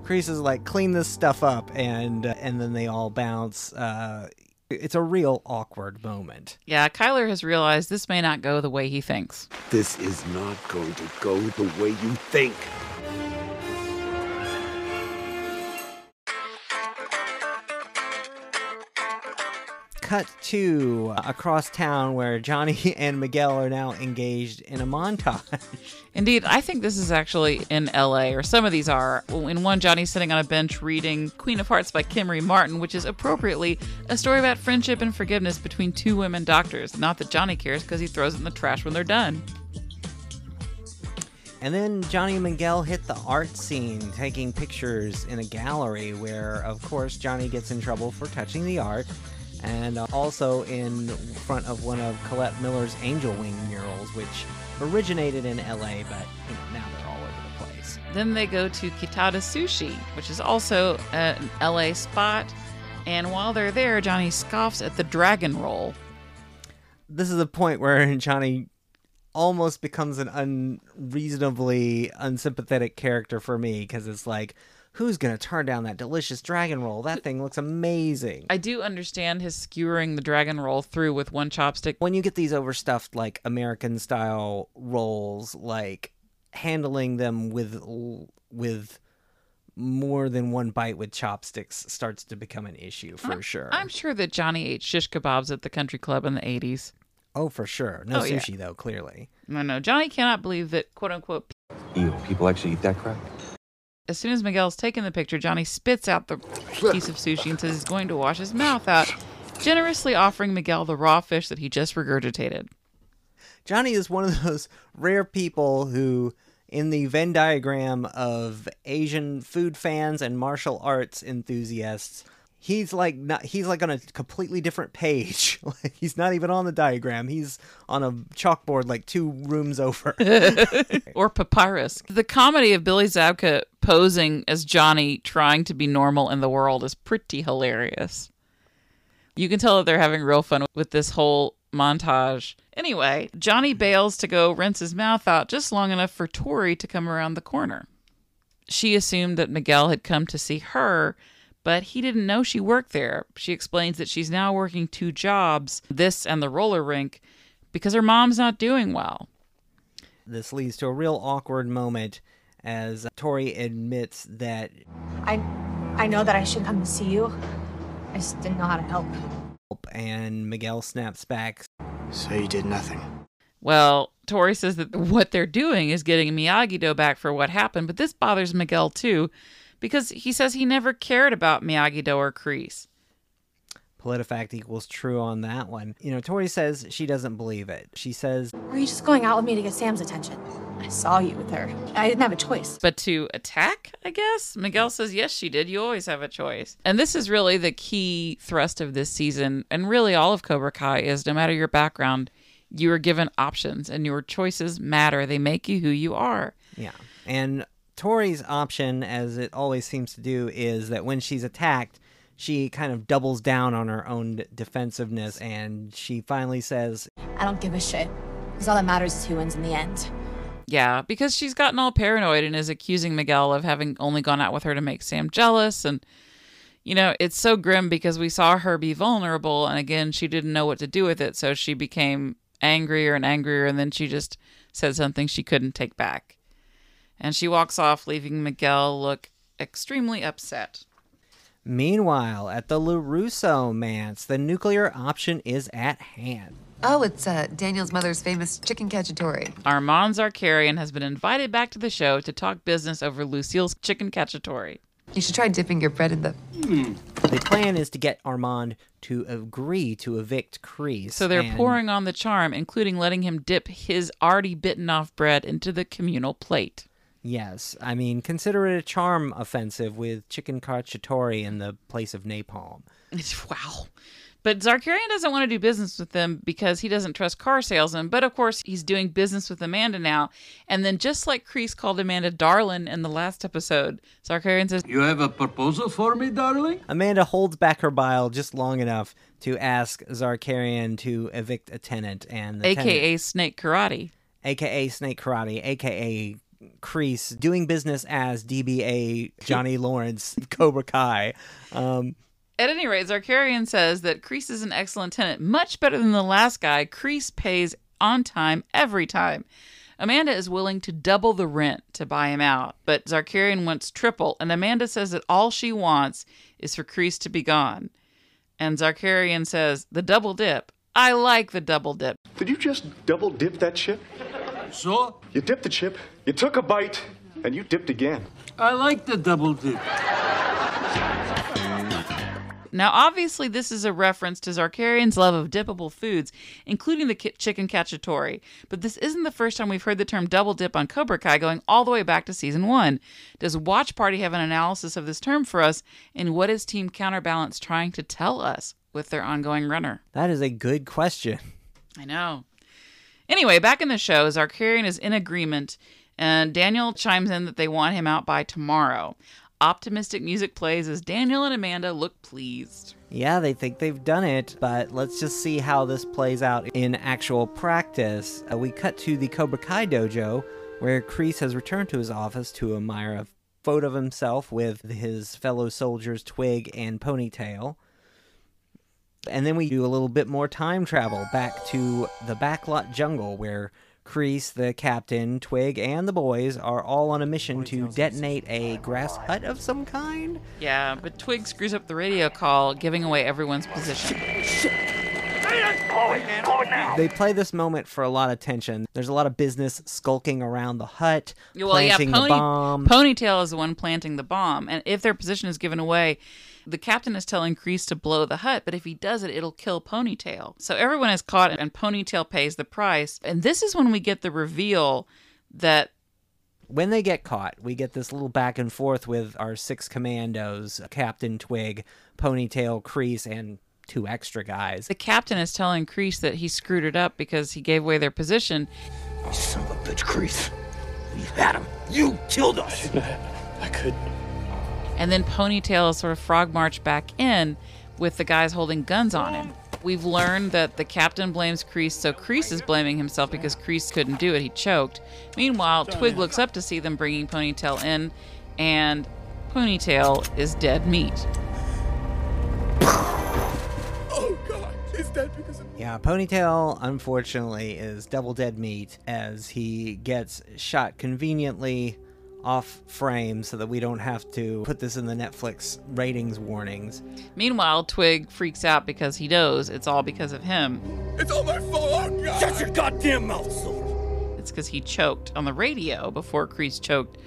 Kreese is like, clean this stuff up, and uh, and then they all bounce. Uh, it's a real awkward moment. Yeah, Kyler has realized this may not go the way he thinks. This is not going to go the way you think. Cut to uh, across town where Johnny *laughs* and Miguel are now engaged in a montage. *laughs* Indeed, I think this is actually in LA, or some of these are. In one, Johnny's sitting on a bench reading Queen of Hearts by Kimmery Martin, which is appropriately a story about friendship and forgiveness between two women doctors. Not that Johnny cares because he throws it in the trash when they're done. And then Johnny and Miguel hit the art scene, taking pictures in a gallery where, of course, Johnny gets in trouble for touching the art, and uh, also in front of one of Colette Miller's Angel Wing murals, which originated in LA, but you know, now they're all over the place. Then they go to Kitada Sushi, which is also an LA spot. And while they're there, Johnny scoffs at the dragon roll. This is the point where *laughs* Johnny almost becomes an unreasonably unsympathetic character for me because it's like, who's going to turn down that delicious dragon roll? That thing looks amazing. I do understand his skewering the dragon roll through with one chopstick. When you get these overstuffed, like American style rolls, like handling them with with more than one bite with chopsticks starts to become an issue for I'm, sure. I'm sure that Johnny ate shish kebabs at the country club in the 80s. Oh, for sure. No Oh, yeah. sushi though, clearly. No, no. Johnny cannot believe that, quote unquote, Ew, people actually eat that crap? As soon as Miguel's taken the picture, Johnny spits out the piece of sushi and says he's going to wash his mouth out, generously offering Miguel the raw fish that he just regurgitated. Johnny is one of those rare people who, in the Venn diagram of Asian food fans and martial arts enthusiasts, he's like not, he's like on a completely different page. *laughs* like he's not even on the diagram. He's on a chalkboard like two rooms over. *laughs* or papyrus. The comedy of Billy Zabka posing as Johnny trying to be normal in the world is pretty hilarious. You can tell that they're having real fun with this whole montage. Anyway, Johnny bails to go rinse his mouth out just long enough for Tori to come around the corner. She assumed that Miguel had come to see her, but he didn't know she worked there. She explains that she's now working two jobs, this and the roller rink, because her mom's not doing well. this leads to a real awkward moment as Tori admits that I, I know that I should come to see you. I just didn't know how to help. and Miguel snaps back. So you did nothing. Well, Tori says that what they're doing is getting Miyagi Do back for what happened, but this bothers Miguel too because he says he never cared about Miyagi Do or Kreese. PolitiFact equals true on that one. You know, Tori says she doesn't believe it. She says, Or are you just going out with me to get Sam's attention? I saw you with her. I didn't have a choice. But to attack, I guess? Miguel says, yes, she did. You always have a choice. And this is really the key thrust of this season, and really all of Cobra Kai is no matter your background, you are given options, and your choices matter. They make you who you are. Yeah. And Tori's option, as it always seems to do, is that when she's attacked, she kind of doubles down on her own defensiveness and she finally says, I don't give a shit. Because all that matters is who wins in the end. Yeah, because she's gotten all paranoid and is accusing Miguel of having only gone out with her to make Sam jealous. And, you know, it's so grim because we saw her be vulnerable. And again, she didn't know what to do with it. So she became angrier and angrier. And then she just said something she couldn't take back. And she walks off, leaving Miguel look extremely upset. Meanwhile, at the LaRusso manse, the nuclear option is at hand. Oh, it's uh, Daniel's mother's famous chicken cacciatore. Armand Zarkarian has been invited back to the show to talk business over Lucille's chicken cacciatore. You should try dipping your bread in the. The plan is to get Armand to agree to evict Kreese. So they're and- pouring on the charm, including letting him dip his already bitten off bread into the communal plate. Yes, I mean, consider it a charm offensive with chicken cacciatore in the place of napalm. *laughs* wow. But Zarkarian doesn't want to do business with them because he doesn't trust car salesmen. But of course, he's doing business with Amanda now. And then, just like Kreese called Amanda darling in the last episode, Zarkarian says, You have a proposal for me, darling? Amanda holds back her bile just long enough to ask Zarkarian to evict a tenant, and the AKA tenant, Snake Karate. aka Snake Karate, aka Kreese, doing business as DBA Johnny Lawrence *laughs* Cobra Kai. Um, At any rate, Zarkarian says that Kreese is an excellent tenant, much better than the last guy. Kreese pays on time every time. Amanda is willing to double the rent to buy him out, but Zarkarian wants triple, and Amanda says that all she wants is for Kreese to be gone. And Zarkarian says, the double dip. I like the double dip. Did you just double dip that chip? So? You dipped the chip, you took a bite, and you dipped again. I like the double dip. Now, obviously, this is a reference to Zarkarian's love of dippable foods, including the ki- chicken cacciatore. But this isn't the first time we've heard the term double dip on Cobra Kai, going all the way back to season one. Does Watch Party have an analysis of this term for us, and what is Team Counterbalance trying to tell us with their ongoing runner? that is a good question. I know. Anyway, back in the show, Zarkarian is in agreement, and Daniel chimes in that they want him out by tomorrow. Optimistic music plays as Daniel and Amanda look pleased. Yeah, they think they've done it, but let's just see how this plays out in actual practice. Uh, we cut to the Cobra Kai dojo, where Kreese has returned to his office to admire a photo of himself with his fellow soldiers Twig and Ponytail. And then we do a little bit more time travel back to the backlot jungle where Kreese, the captain, Twig, and the boys are all on a mission to detonate a grass hut of some kind. Yeah, but Twig screws up the radio call, giving away everyone's position. They play this moment for a lot of tension. There's a lot of business skulking around the hut, Well, yeah, planting Pony, the bomb. Ponytail is the one planting the bomb, and if their position is given away, the captain is telling Kreese to blow the hut, but if he does it, it'll kill Ponytail. So everyone is caught, and Ponytail pays the price. And this is when we get the reveal that when they get caught, we get this little back and forth with our six commandos Captain Twig, Ponytail, Kreese, and two extra guys. the captain is telling Kreese that he screwed it up because he gave away their position. You son of a bitch, Kreese. We had him. You killed us. I could. And then Ponytail sort of frog marched back in with the guys holding guns on him. We've learned that the captain blames Kreese, so Kreese is blaming himself because Kreese couldn't do it. He choked. Meanwhile, Twig looks up to see them bringing Ponytail in, and Ponytail is dead meat. Oh God, he's dead because of Yeah, Ponytail, unfortunately, is double dead meat as he gets shot conveniently off frame so that we don't have to put this in the Netflix ratings warnings. Meanwhile, Twig freaks out because he knows it's all because of him. It's all my fault. Oh God. Shut your goddamn mouth, Silver. It's because he choked on the radio before Kreese choked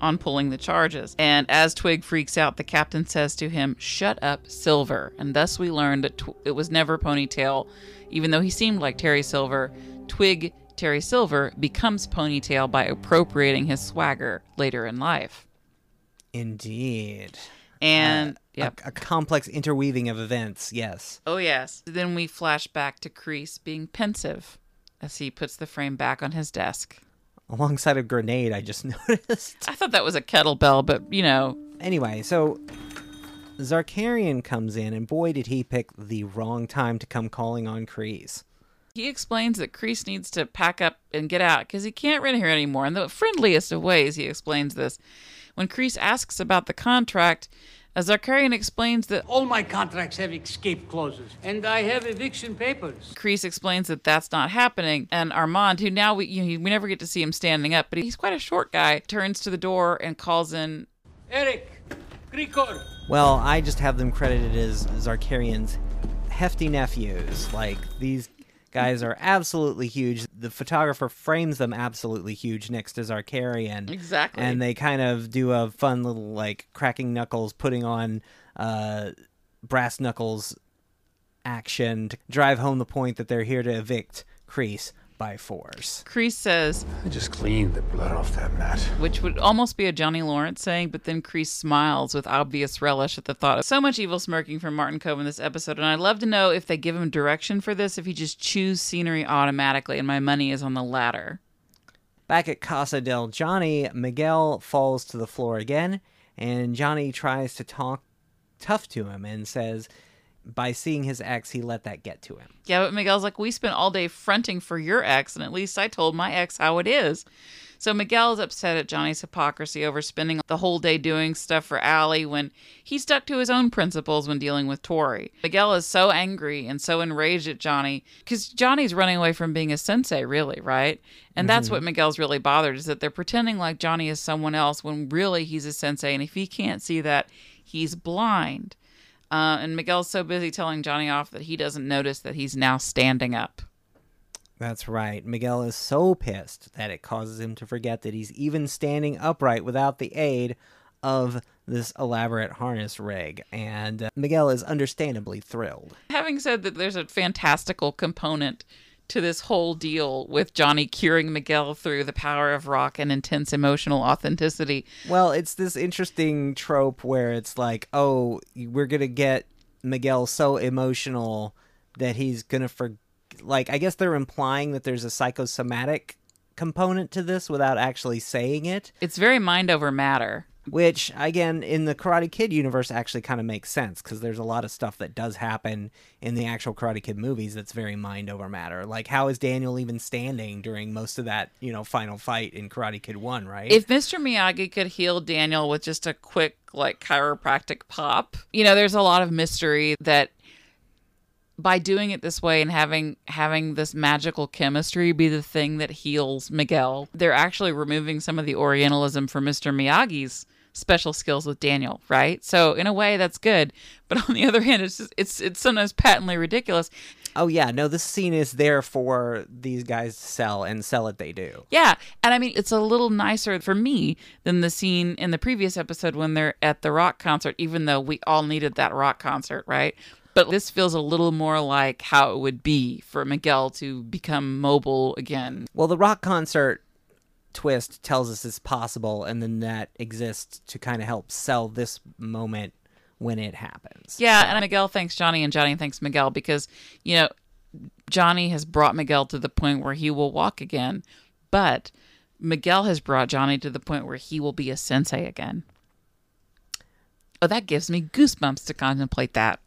on pulling the charges. And as Twig freaks out, the captain says to him, Shut up, Silver. And thus we learn that tw- it was never Ponytail. Even though he seemed like Terry Silver, Twig Terry Silver becomes Ponytail by appropriating his swagger later in life. Indeed. And, Uh, yep. a, a complex interweaving of events, yes. Oh, yes. Then we flash back to Kreese being pensive as he puts the frame back on his desk. Alongside a grenade, I just *laughs* noticed. I thought that was a kettlebell, but you know. Anyway, so Zarkarian comes in, and boy, did he pick the wrong time to come calling on Kreese. He explains that Kreese needs to pack up and get out because he can't rent here anymore. In the friendliest of ways, he explains this. When Kreese asks about the contract, Zarkarian explains that All my contracts have escape clauses, and I have eviction papers. Kreese explains that that's not happening, and Armand, who now we you know, we never get to see him standing up, but he's quite a short guy, turns to the door and calls in Eric, Grigor. Well, I just have them credited as Zarkarian's hefty nephews. Like, these guys are absolutely huge. The photographer frames them absolutely huge next to Zarkarian. Exactly. And they kind of do a fun little, like, cracking knuckles, putting on uh, brass knuckles action to drive home the point that they're here to evict Kreese by force. Kreese says, I just cleaned the blood off that mat. which would almost be a Johnny Lawrence saying, but then Kreese smiles with obvious relish at the thought of so much evil smirking from Martin Kove in this episode. And I'd love to know if they give him direction for this, if he just choose scenery automatically, and my money is on the latter. Back at Casa del Johnny, Miguel falls to the floor again, and Johnny tries to talk tough to him and says by seeing his ex, he let that get to him. Yeah, but Miguel's like, we spent all day fronting for your ex, and at least I told my ex how it is. So Miguel is upset at Johnny's hypocrisy over spending the whole day doing stuff for Allie when he stuck to his own principles when dealing with Tori. Miguel is so angry and so enraged at Johnny because Johnny's running away from being a sensei, really, right? And that's Mhm. what Miguel's really bothered is that they're pretending like Johnny is someone else when really he's a sensei, and if he can't see that, he's blind. Uh, and Miguel's so busy telling Johnny off that he doesn't notice that he's now standing up. That's right. Miguel is so pissed that it causes him to forget that he's even standing upright without the aid of this elaborate harness rig. And uh, Miguel is understandably thrilled. Having said that, there's a fantastical component to this whole deal with Johnny curing Miguel through the power of rock and intense emotional authenticity. Well, it's this interesting trope where it's like, oh, we're going to get Miguel so emotional that he's going to for like I guess they're implying that there's a psychosomatic component to this without actually saying it. It's very mind over matter. Which, again, in the Karate Kid universe actually kind of makes sense because there's a lot of stuff that does happen in the actual Karate Kid movies that's very mind over matter. Like, how is Daniel even standing during most of that, you know, final fight in Karate Kid 1, right? If Mr. Miyagi could heal Daniel with just a quick, like, chiropractic pop, you know, there's a lot of mystery that by doing it this way and having having this magical chemistry be the thing that heals Miguel, they're actually removing some of the Orientalism from Mr. Miyagi's special skills with Daniel, right? So in a way that's good, but on the *laughs* other hand, it's just, it's it's sometimes patently ridiculous. Oh yeah, no, this scene is there for these guys to sell and sell it they do. Yeah, and I mean it's a little nicer for me than the scene in the previous episode when they're at the rock concert even though we all needed that rock concert, right? But this feels a little more like how it would be for Miguel to become mobile again. Well, the rock concert twist tells us it's possible, and then that exists to kind of help sell this moment when it happens. Yeah, and Miguel thanks Johnny, and Johnny thanks Miguel because, you know, Johnny has brought Miguel to the point where he will walk again, but Miguel has brought Johnny to the point where he will be a sensei again. Oh, that gives me goosebumps to contemplate that.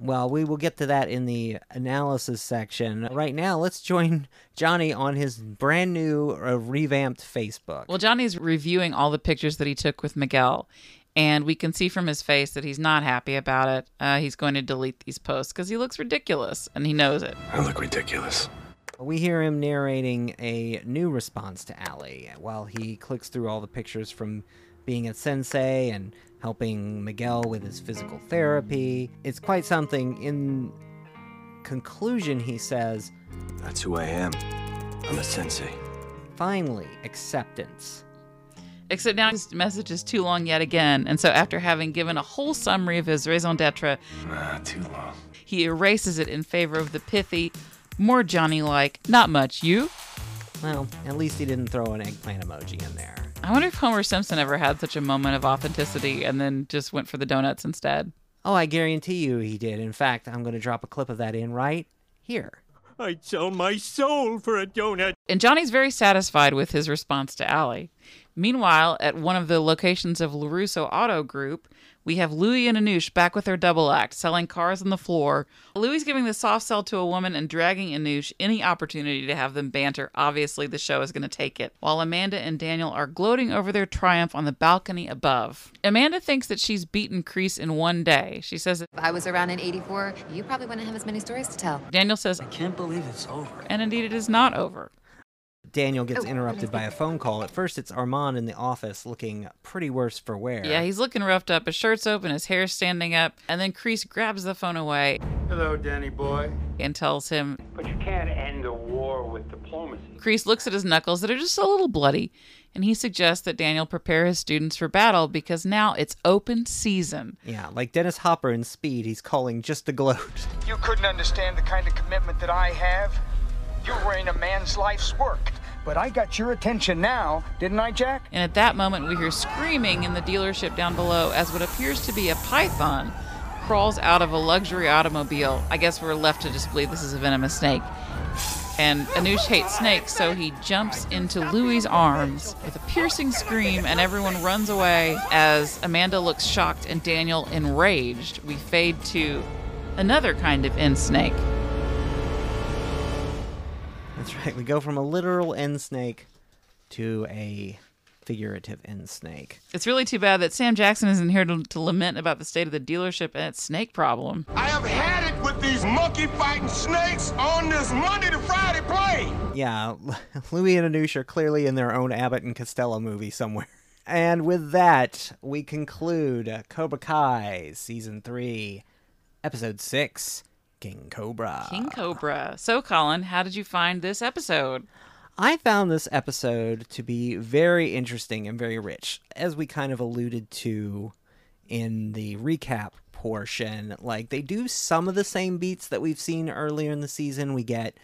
Well, we will get to that in the analysis section. Right now, let's join Johnny on his brand new uh, revamped Facebook. Well, Johnny's reviewing all the pictures that he took with Miguel, and we can see from his face that he's not happy about it. Uh, he's going to delete these posts because he looks ridiculous, and he knows it. I look ridiculous. We hear him narrating a new response to Allie while he clicks through all the pictures from being a sensei and helping Miguel with his physical therapy. It's quite something. In conclusion, he says, That's who I am. I'm a sensei. Finally, acceptance. Except now his message is too long yet again, and so after having given a whole summary of his raison d'etre, ah, too long. He erases it in favor of the pithy, more Johnny like, not much, you? Well, at least he didn't throw an eggplant emoji in there. I wonder if Homer Simpson ever had such a moment of authenticity and then just went for the donuts instead. Oh, I guarantee you he did. In fact, I'm going to drop a clip of that in right here. I'd sell my soul for a donut. And Johnny's very satisfied with his response to Allie. Meanwhile, at one of the locations of LaRusso Auto Group, we have Louie and Anoush back with their double act, selling cars on the floor. Louie's giving the soft sell to a woman and dragging Anoush any opportunity to have them banter. Obviously, the show is going to take it. While Amanda and Daniel are gloating over their triumph on the balcony above. Amanda thinks that she's beaten Kreese in one day. She says, If I was around in 84, you probably wouldn't have as many stories to tell. Daniel says, I can't believe it's over. And indeed, it is not over. Daniel gets oh, interrupted by a phone call. At first, it's Armand in the office looking pretty worse for wear. Yeah, he's looking roughed up. His shirt's open, his hair's standing up, and then Kreese grabs the phone away. Hello, Danny boy. And tells him. But you can't end a war with diplomacy. Kreese looks at his knuckles that are just a little bloody, and he suggests that Daniel prepare his students for battle because now it's open season. Yeah, like Dennis Hopper in Speed, he's calling just to gloat. You couldn't understand the kind of commitment that I have. You were in a man's life's work. But I got your attention now, didn't I, Jack? And at that moment, we hear screaming in the dealership down below as what appears to be a python crawls out of a luxury automobile. I guess we're left to just believe this is a venomous snake. And Anoush hates snakes, so he jumps into Louie's arms with a piercing scream, and everyone runs away as Amanda looks shocked and Daniel enraged. We fade to another kind of end snake. That's right. We go from a literal end snake to a figurative end snake. It's really too bad that Sam Jackson isn't here to, to lament about the state of the dealership and its snake problem. I have had it with these monkey fighting snakes on this Monday to Friday plane. Yeah, *laughs* Louis and Anoush are clearly in their own Abbott and Costello movie somewhere. *laughs* And with that, we conclude Cobra Kai Season 3, Episode 6 King Cobra. King Cobra. So, Colin, how did you find this episode? I found this episode to be very interesting and very rich. As we kind of alluded to in the recap portion, like they do some of the same beats that we've seen earlier in the season. We get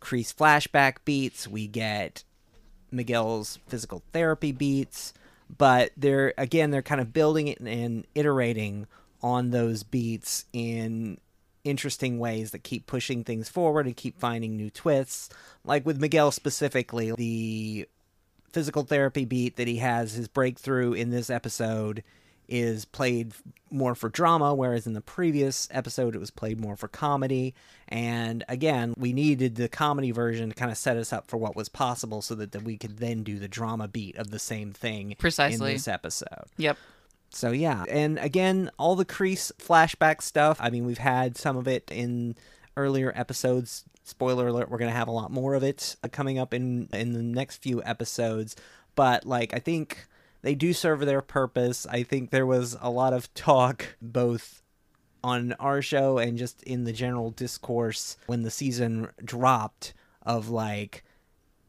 Kreese flashback beats, we get Miguel's physical therapy beats, but they're again they're kind of building it and iterating on those beats in interesting ways that keep pushing things forward and keep finding new twists. Like with Miguel specifically, the physical therapy beat that he has, his breakthrough in this episode is played more for drama, whereas in the previous episode it was played more for comedy. And again, we needed the comedy version to kind of set us up for what was possible so that, that we could then do the drama beat of the same thing Precisely. in this episode. Yep. So yeah, and again, all the Kreese flashback stuff. I mean, we've had some of it in earlier episodes. Spoiler alert: we're gonna have a lot more of it uh, coming up in in the next few episodes. But like, I think they do serve their purpose. I think there was a lot of talk both on our show and just in the general discourse when the season dropped of like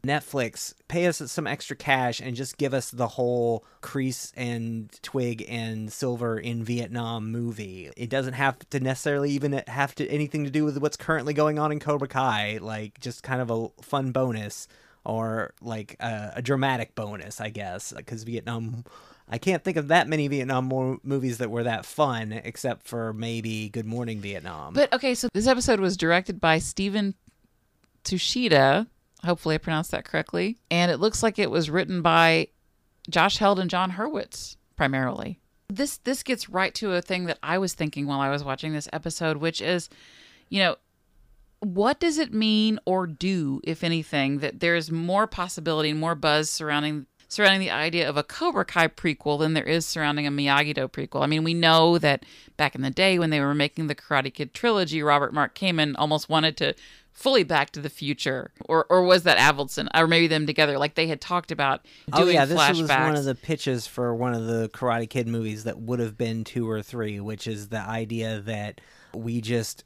Netflix, pay us some extra cash and just give us the whole Kreese and Twig and Silver in Vietnam movie. It doesn't have to necessarily even have to anything to do with what's currently going on in Cobra Kai. Like just kind of a fun bonus or like a, a dramatic bonus, I guess, because Vietnam. I can't think of that many Vietnam mo- movies that were that fun, except for maybe Good Morning Vietnam. But okay, so this episode was directed by Steven Tsuchida. Hopefully, I pronounced that correctly. And it looks like it was written by Josh Heald and Jon Hurwitz primarily. This this gets right to a thing that I was thinking while I was watching this episode, which is, you know, what does it mean or do, if anything, that there's more possibility and more buzz surrounding surrounding the idea of a Cobra Kai prequel than there is surrounding a Miyagi Do prequel. I mean, we know that back in the day when they were making the Karate Kid trilogy, Robert Mark Kamen almost wanted to fully Back to the Future, or or was that Avildsen, or maybe them together? Like they had talked about doing oh yeah, this flashbacks. was one of the pitches for one of the Karate Kid movies that would have been two or three, which is the idea that we just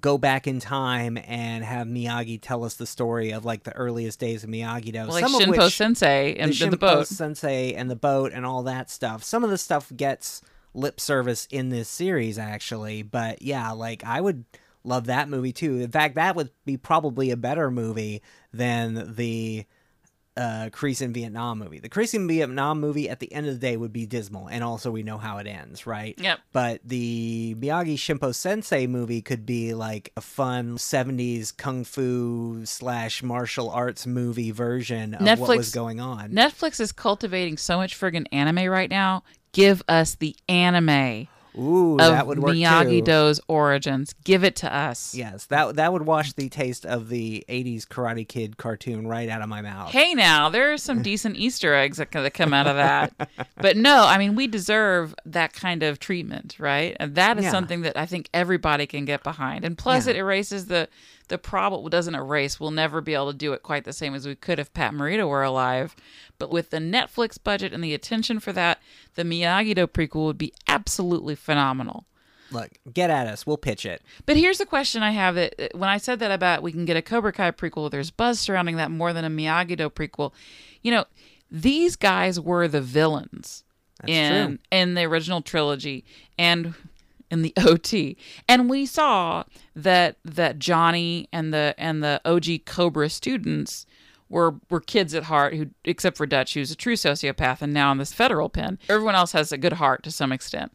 go back in time and have Miyagi tell us the story of like the earliest days of Miyagi Do. Well, like some Shinpo which, Sensei and the, the Shinpo boat. Sensei and the boat and all that stuff. Some of the stuff gets lip service in this series actually, but yeah, like I would love that movie too. In fact, that would be probably a better movie than the uh, Kreese in Vietnam movie. The Kreese in Vietnam movie at the end of the day would be dismal, and also we know how it ends, right? Yep. But the Miyagi Shimpo Sensei movie could be like a fun 70s kung fu slash martial arts movie version of Netflix what was going on. Netflix is cultivating so much friggin' anime right now. Give us the anime Ooh, that would work Miyagi. Do's origins. Give it to us. Yes, that that would wash the taste of the 80s Karate Kid cartoon right out of my mouth. Hey, now there are some decent *laughs* Easter eggs that, that come out of that, but no, I mean we deserve that kind of treatment, right? And that is Yeah. something that I think everybody can get behind. And plus, Yeah. it erases the the problem. Doesn't erase. We'll never be able to do it quite the same as we could if Pat Morita were alive. But with the Netflix budget and the attention for that, the Miyagi Do prequel would be absolutely phenomenal. Look, get at us. We'll pitch it. But here's the question I have that uh, when I said that about we can get a Cobra Kai prequel, there's buzz surrounding that more than a Miyagi Do prequel. You know, these guys were the villains That's in true. in the original trilogy and in the *laughs* OT. And we saw that that Johnny and the and the OG Cobra students were were kids at heart who except for Dutch who's a true sociopath and now in this federal pen. Everyone else has a good heart to some extent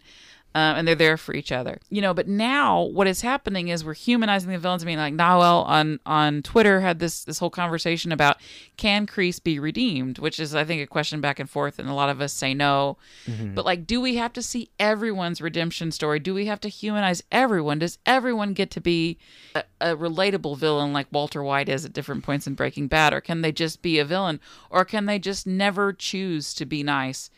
uh, and they're there for each other. You know, but now what is happening is we're humanizing the villains. I mean, like Nawel on on Twitter had this this whole conversation about can Kreese be redeemed, which is I think a question back and forth, and a lot of us say no. Mhm. But like, do we have to see everyone's redemption story? Do we have to humanize everyone? Does everyone get to be a, a relatable villain like Walter White is at different points in Breaking Bad, or can they just be a villain, or can they just never choose to be nice?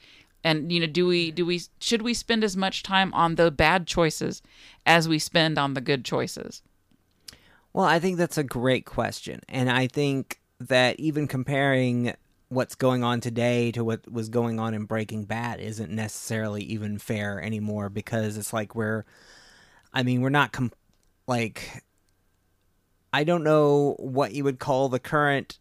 And you know do we do we should we spend as much time on the bad choices as we spend on the good choices Well, I think that's a great question. And I think that even comparing what's going on today to what was going on in Breaking Bad isn't necessarily even fair anymore because it's like we're I mean, we're not com- like I don't know what you would call the current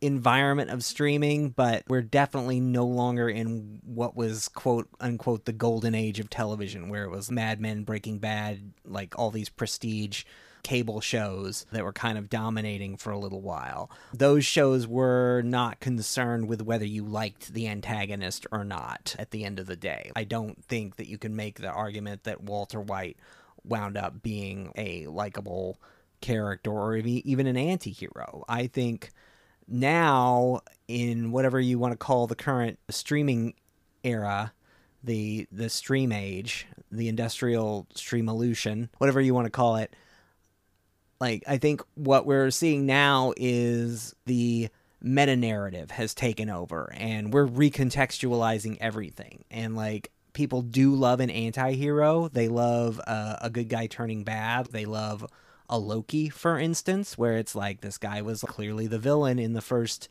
environment of streaming, but we're definitely no longer in what was quote unquote the golden age of television, where it was Mad Men, Breaking Bad, like all these prestige cable shows that were kind of dominating for a little while. Those shows were not concerned with whether you liked the antagonist or not at the end of the day. I don't think that you can make the argument that Walter White wound up being a likable character or even an anti hero. I think now in whatever you want to call the current streaming era, the the stream age, the industrial stream illusion, whatever you want to call it. Like I think what we're seeing now is the meta narrative has taken over and we're recontextualizing everything. And like people do love an anti-hero. They love uh, a good guy turning bad. They love a Loki, for instance, where it's like this guy was clearly the villain in the first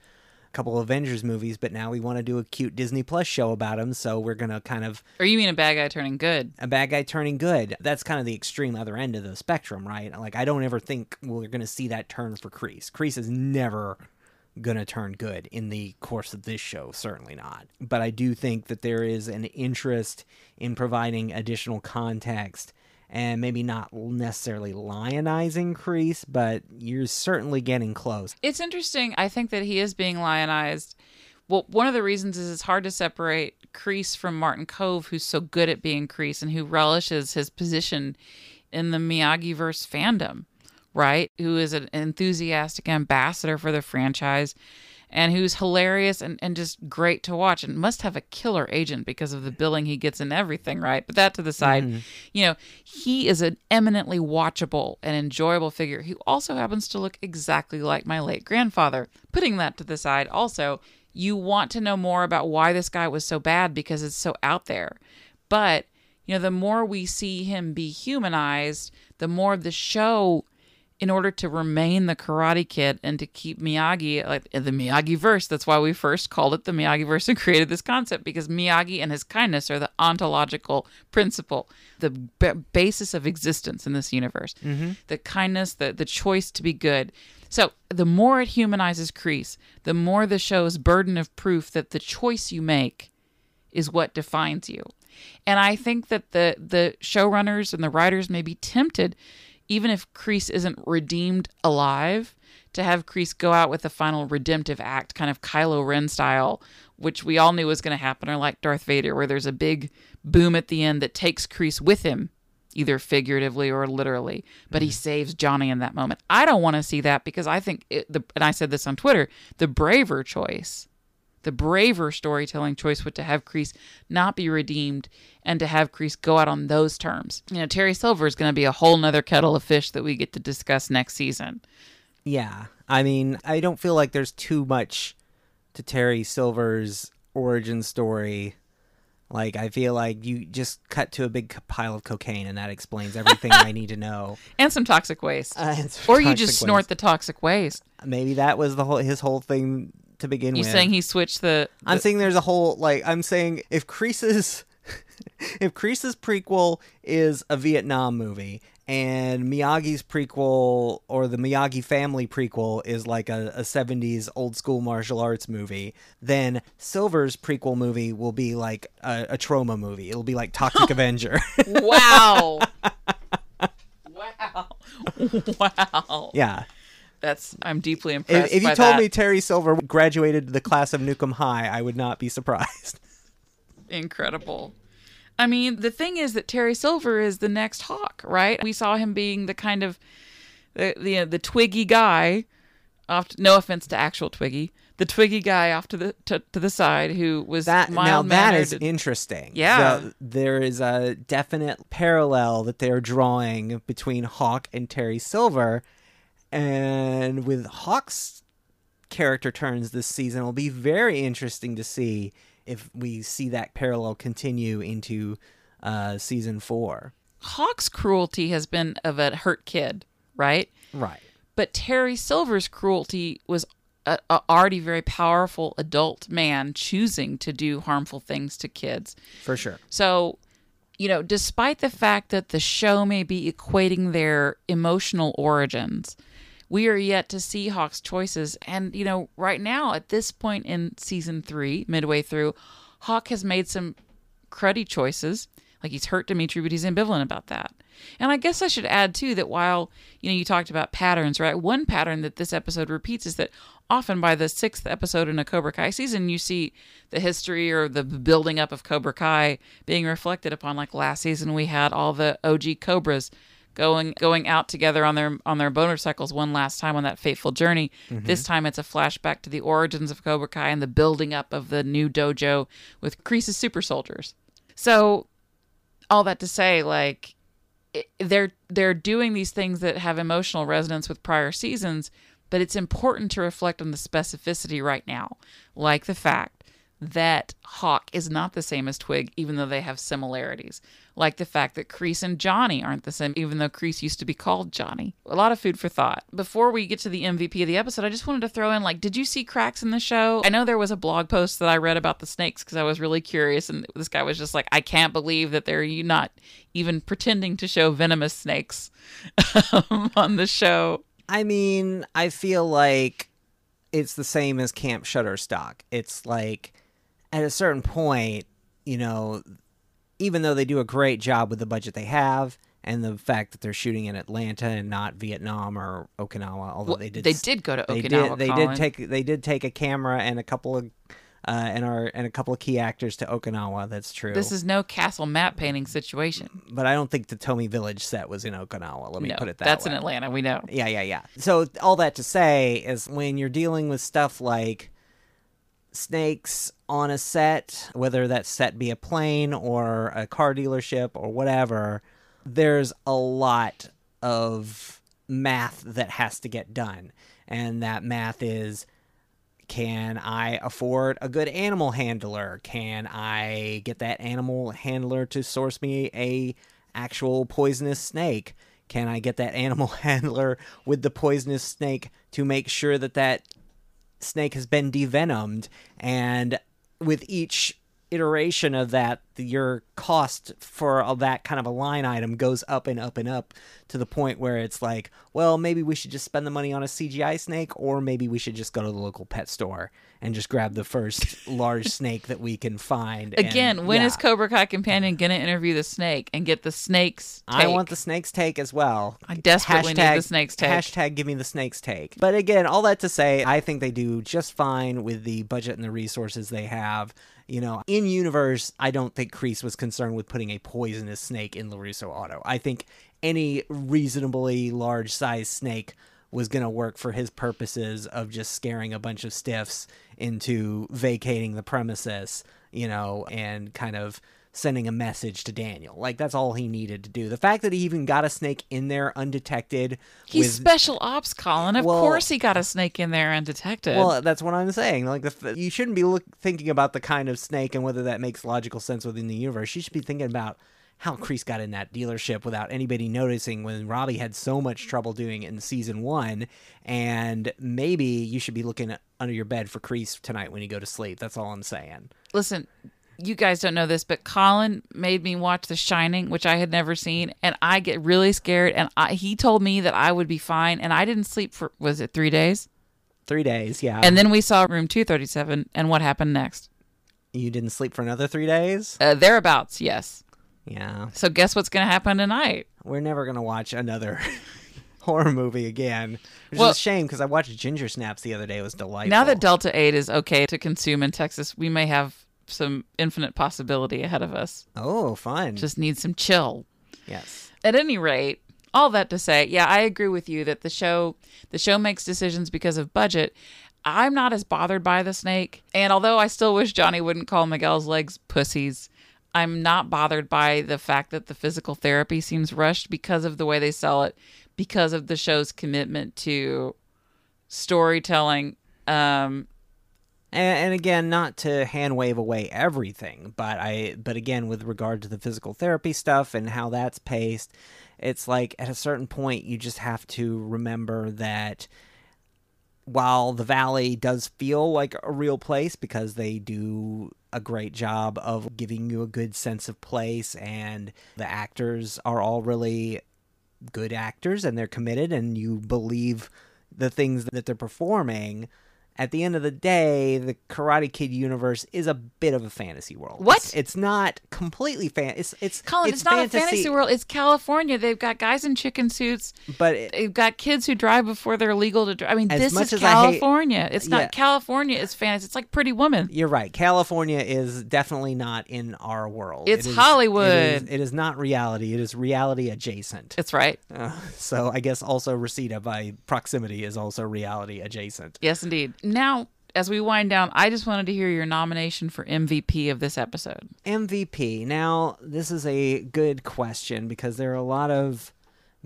couple Avengers movies, but now we want to do a cute Disney Plus show about him, so we're gonna kind of Or you mean a bad guy turning good? a bad guy turning good. That's kind of the extreme other end of the spectrum, right? Like I don't ever think we're gonna see that turn for Kreese. Kreese is never gonna turn good in the course of this show, certainly not. But I do think that there is an interest in providing additional context and maybe not necessarily lionizing Kreese, but you're certainly getting close. It's interesting. I think that he is being lionized. Well, one of the reasons is it's hard to separate Kreese from Martin Kove, who's so good at being Kreese and who relishes his position in the Miyagi verse fandom, right? Who is an enthusiastic ambassador for the franchise and who's hilarious and, and just great to watch and must have a killer agent because of the billing he gets and everything, right? But that to the side, Mm-hmm. you know, he is an eminently watchable and enjoyable figure who also happens to look exactly like my late grandfather. Putting that to the side, also, you want to know more about why this guy was so bad because it's so out there. But, you know, the more we see him be humanized, the more the show in order to remain the Karate Kid and to keep Miyagi like the Miyagi verse. That's why we first called it the Miyagi verse and *laughs* created this concept because Miyagi and his kindness are the ontological principle, the b- basis of existence in this universe. Mhm. The kindness, the the choice to be good. So the more it humanizes Kreese, the more the show's burden of proof that the choice you make is what defines you. And I think that the the showrunners and the writers may be tempted, even if Kreese isn't redeemed alive, to have Kreese go out with a final redemptive act, kind of Kylo Ren style, which we all knew was going to happen, or like Darth Vader, where there's a big boom at the end that takes Kreese with him, either figuratively or literally. But he mm-hmm. saves Johnny in that moment. I don't want to see that because I think, it, the, and I said this on Twitter, the braver choice the braver storytelling choice would to have Kreese not be redeemed and to have Kreese go out on those terms. You know, Terry Silver is going to be a whole nother kettle of fish that we get to discuss next season. Yeah. I mean, I don't feel like there's too much to Terry Silver's origin story. Like, I feel like you just cut to a big pile of cocaine and that explains everything I need to know. *laughs* And some toxic waste. Uh, some or you toxic just snort the toxic waste. Maybe that was the whole his whole thing to begin with, You with. saying he switched the, I'm saying there's a whole like I'm saying if Kreese's *laughs* if Kreese's prequel is a Vietnam movie and Miyagi's prequel or the Miyagi family prequel is like a, a 70s old school martial arts movie, then Silver's prequel movie will be like a, a trauma movie. It'll be like Toxic *laughs* Avenger. wow. *laughs* wow. wow. yeah. That's I'm deeply impressed. If, if you told that. me Terry Silver graduated the class of Nukem High, I would not be surprised. *laughs* incredible. I mean, the thing is that Terry Silver is the next Hawk, right? We saw him being the kind of the the, uh, the twiggy guy. Off no offense to actual Twiggy, the Twiggy guy off to the to, to the side who was that now that is interesting. Yeah. The- there is a definite parallel that they're drawing between Hawk and Terry Silver, and with Hawk's character turns this season, it'll be very interesting to see if we see that parallel continue into uh, season four. Hawk's cruelty has been of a hurt kid, right? Right. But Terry Silver's cruelty was a, a already very powerful adult man choosing to do harmful things to kids. For sure. So, you know, despite the fact that the show may be equating their emotional origins, we are yet to see Hawk's choices. And, you know, right now, at this point in season three, midway through, Hawk has made some cruddy choices. Like he's hurt Demetri, but he's ambivalent about that. And I guess I should add too that while you know you talked about patterns, right? One pattern that this episode repeats is that often by the sixth episode in a Cobra Kai season, you see the history or the building up of Cobra Kai being reflected upon. Like last season, we had all the OG Cobras going going out together on their on their motorcycles one last time on that fateful journey. Mhm. This time it's a flashback to the origins of Cobra Kai and the building up of the new dojo with Kreese's super soldiers. So all that to say like it- they're they're doing these things that have emotional resonance with prior seasons, but it's important to reflect on the specificity right now, like the fact that Hawk is not the same as Twig, even though they have similarities. Like the fact that Kreese and Johnny aren't the same, even though Kreese used to be called Johnny. A lot of food for thought. Before we get to the MVP of the episode, I just wanted to throw in like, did you see cracks in the show? I know there was a blog post that I read about the snakes because I was really curious, and this guy was just like, I can't believe that they're not even pretending to show venomous snakes um, *laughs* on the show. I mean, I feel like it's the same as Camp Shutterstock. It's like at a certain point, you know, even though they do a great job with the budget they have and the fact that they're shooting in Atlanta and not Vietnam or Okinawa, although Well, they did they did go to they Okinawa, Did, they Colin. did take they did take a camera and a couple of uh, and our and a couple of key actors to Okinawa. That's true. This is no castle map painting situation. but I don't think the Tomi Village set was in Okinawa. Let me No, put it that way. that's way. in Atlanta. We know. Yeah, yeah, yeah. So all that to say is when you're dealing with stuff like snakes on a set, whether that set be a plane or a car dealership or whatever, there's a lot of math that has to get done. And that math is can I afford a good animal handler? Can I get that animal handler to source me a actual poisonous snake? Can I get that *laughs* animal handler with the poisonous snake to make sure that that snake has been devenomed and with each iteration of that your cost for that kind of a line item goes up and up and up to the point where it's like well maybe we should just spend the money on a cgi snake or maybe we should just go to the local pet store and just grab the first *laughs* large snake that we can find and- Again, when is yeah. Cobra Kai Companion going to interview the snake and get the snake's I want the snake's take as well. I desperately need the snake's take. Hashtag give me the snake's take. But again, all that to say, I think they do just fine with the budget and the resources they have. You know, in universe, I don't think Kreese was concerned with putting a poisonous snake in LaRusso Auto. I think any reasonably large sized snake was going to work for his purposes of just scaring a bunch of stiffs into vacating the premises, you know, and kind of sending a message to Daniel. Like that's all he needed to do. The fact that he even got a snake in there undetected He's with special ops, Colin. Of Well- course, he got a snake in there undetected. well, that's what I'm saying. Like, the, you shouldn't be look, thinking about the kind of snake and whether that makes logical sense within the universe. You should be thinking about how Kreese got in that dealership without anybody noticing when Robbie had so much trouble doing it in season one. And maybe you should be looking under your bed for Kreese tonight when you go to sleep. That's all I'm saying. Listen, you guys don't know this, but Colin made me watch The Shining, which I had never seen, and I get really scared. And I, he told me that I would be fine, and I didn't sleep for was it three days? Three days, yeah. And then we saw Room Two Thirty Seven, and what happened next? you didn't sleep for another three days? Uh, thereabouts, yes. Yeah. So guess what's going to happen tonight? We're never going to watch another *laughs* horror movie again. Which Well- is a shame because I watched Ginger Snaps the other day. It was delightful. Now that Delta Eight is okay to consume in Texas, we may have some infinite possibility ahead of us. Oh, fun. Just need some chill. Yes. At any rate, all that to say, yeah, I agree with you that the show the show makes decisions because of budget. I'm not as bothered by the snake, and although I still wish Johnny wouldn't call Miguel's legs pussies, I'm not bothered by the fact that the physical therapy seems rushed because of the way they sell it, because of the show's commitment to storytelling. Um, and, again, not to hand wave away everything, but I, but again, with regard to the physical therapy stuff and how that's paced, it's like at a certain point you just have to remember that while the valley does feel like a real place because they do a great job of giving you a good sense of place and the actors are all really good actors and they're committed and you believe the things that they're performing at the end of the day, the Karate Kid universe is a bit of a fantasy world. What? It's, it's not completely fan. It's it's Colin, it's, not a fantasy world. It's California. They've got guys in chicken suits, but it, they've got kids who drive before they're legal to drive. I mean, this is as I hate- California. it's Yeah. not California. It's fantasy. It's like Pretty Woman. You're right. California is definitely not in our world. It's It is- Hollywood. It is, it is not reality. It is reality adjacent. That's right. Uh, so I guess also Reseda by proximity is also reality adjacent. Yes, indeed. Now, as we wind down, I just wanted to hear your nomination for MVP of this episode. MVP. Now, this is a good question because there are a lot of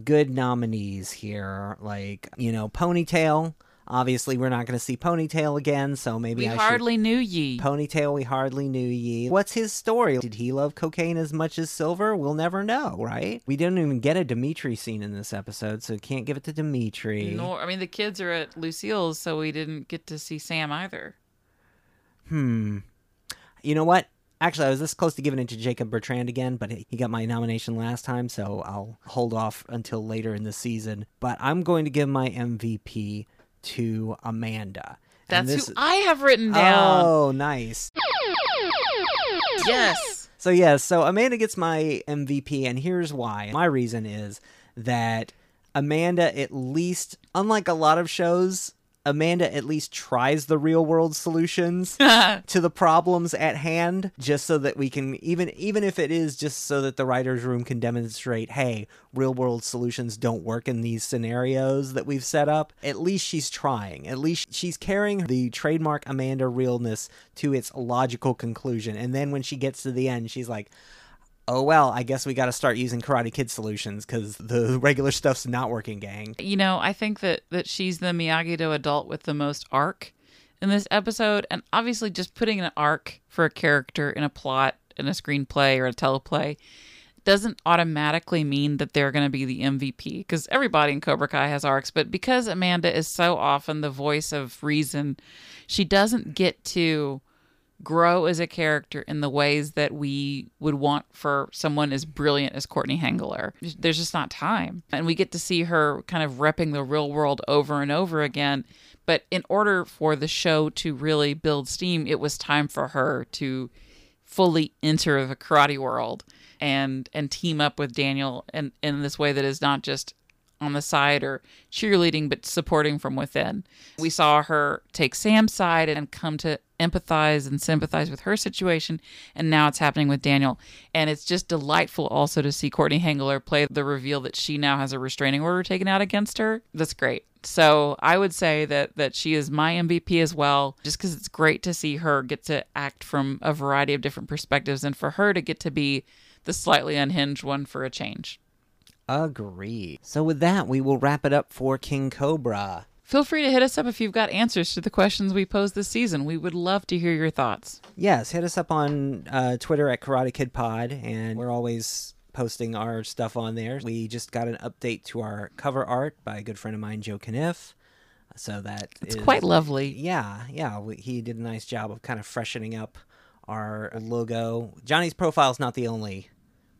good nominees here. Like, you know, Ponytail. Obviously, we're not going to see Ponytail again, so maybe We I hardly knew ye. Ponytail, we hardly knew ye. What's his story? Did he love cocaine as much as Silver? We'll never know, right? We didn't even get a Demetri scene in this episode, so can't give it to Demetri. Nor, I mean, the kids are at Lucille's, so we didn't get to see Sam either. Hmm. You know what? Actually, I was this close to giving it to Jacob Bertrand again, but he got my nomination last time, so I'll hold off until later in the season. But I'm going to give my MVP to Amanda. And That's this- who I have written down. Oh, nice. Yes. So yeah, so Amanda gets my MVP, and here's why. My reason is that Amanda, at least, unlike a lot of shows, Amanda at least tries the real world solutions *laughs* to the problems at hand, just so that we can even even if it is just so that the writers' room can demonstrate, hey, real world solutions don't work in these scenarios that we've set up. At least she's trying. At least she's carrying the trademark Amanda realness to its logical conclusion. And then when she gets to the end, she's like, oh well, I guess we got to start using Karate Kid solutions because the *laughs* regular stuff's not working, gang. You know, I think that that she's the Miyagi Do adult with the most arc in this episode, and obviously, just putting an arc for a character in a plot, in a screenplay or a teleplay, doesn't automatically mean that they're going to be the MVP. Because everybody in Cobra Kai has arcs, but because Amanda is so often the voice of reason, she doesn't get to grow as a character in the ways that we would want for someone as brilliant as Courtney Henggeler. There's just not time. And we get to see her kind of repping the real world over and over again. But in order for the show to really build steam, it was time for her to fully enter the karate world and and team up with Daniel in, in this way that is not just on the side or cheerleading, but supporting from within. We saw her take Sam's side and come to empathize and sympathize with her situation, and now it's happening with Daniel. And it's just delightful also to see Courtney Henggeler play the reveal that she now has a restraining order taken out against her. That's great. So I would say that that she is my MVP as well, just because it's great to see her get to act from a variety of different perspectives, and for her to get to be the slightly unhinged one for a change. Agree. So with that, we will wrap it up for King Cobra. Feel free to hit us up if you've got answers to the questions we posed this season. We would love to hear your thoughts. Yes, hit us up on uh, Twitter at Karate Kid Pod, and we're always posting our stuff on there. We just got an update to our cover art by a good friend of mine, Joe Kniff. So that It's is- quite lovely. Yeah, yeah. We, he did a nice job of kind of freshening up our logo. Johnny's profile is not the only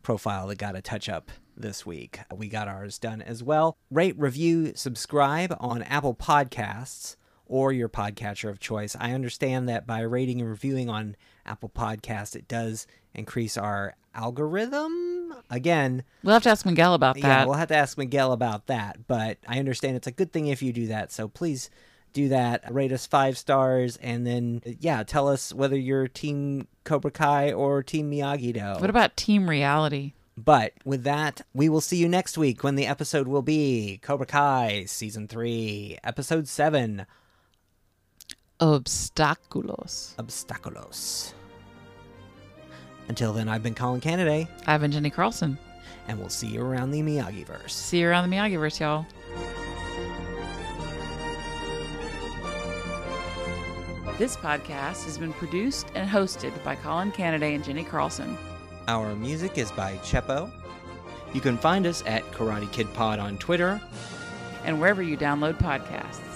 profile that got a touch up this week. We got ours done as well. Rate, review, subscribe on Apple Podcasts or your podcatcher of choice. I understand that by rating and reviewing on Apple Podcasts, it does increase our algorithm. Again, We'll have to ask Miguel about that. yeah, we'll have to ask Miguel about that. But I understand it's a good thing if you do that. So please do that. Rate us five stars, and then yeah, tell us whether you're Team Cobra Kai or Team Miyagi Do. What about Team Reality? But with that, we will see you next week when the episode will be Cobra Kai Season 3, Episode 7 Obstáculos. Obstáculos. Until then, I've been Colin Kennedy. I've been Jenny Carlson. And we'll see you around the Miyagi-verse. See you around the Miyagi-verse, y'all. This podcast has been produced and hosted by Colin Kennedy and Jenny Carlson. Our music is by Chepo. You can find us at Karate Kid Pod on Twitter. And wherever you download podcasts.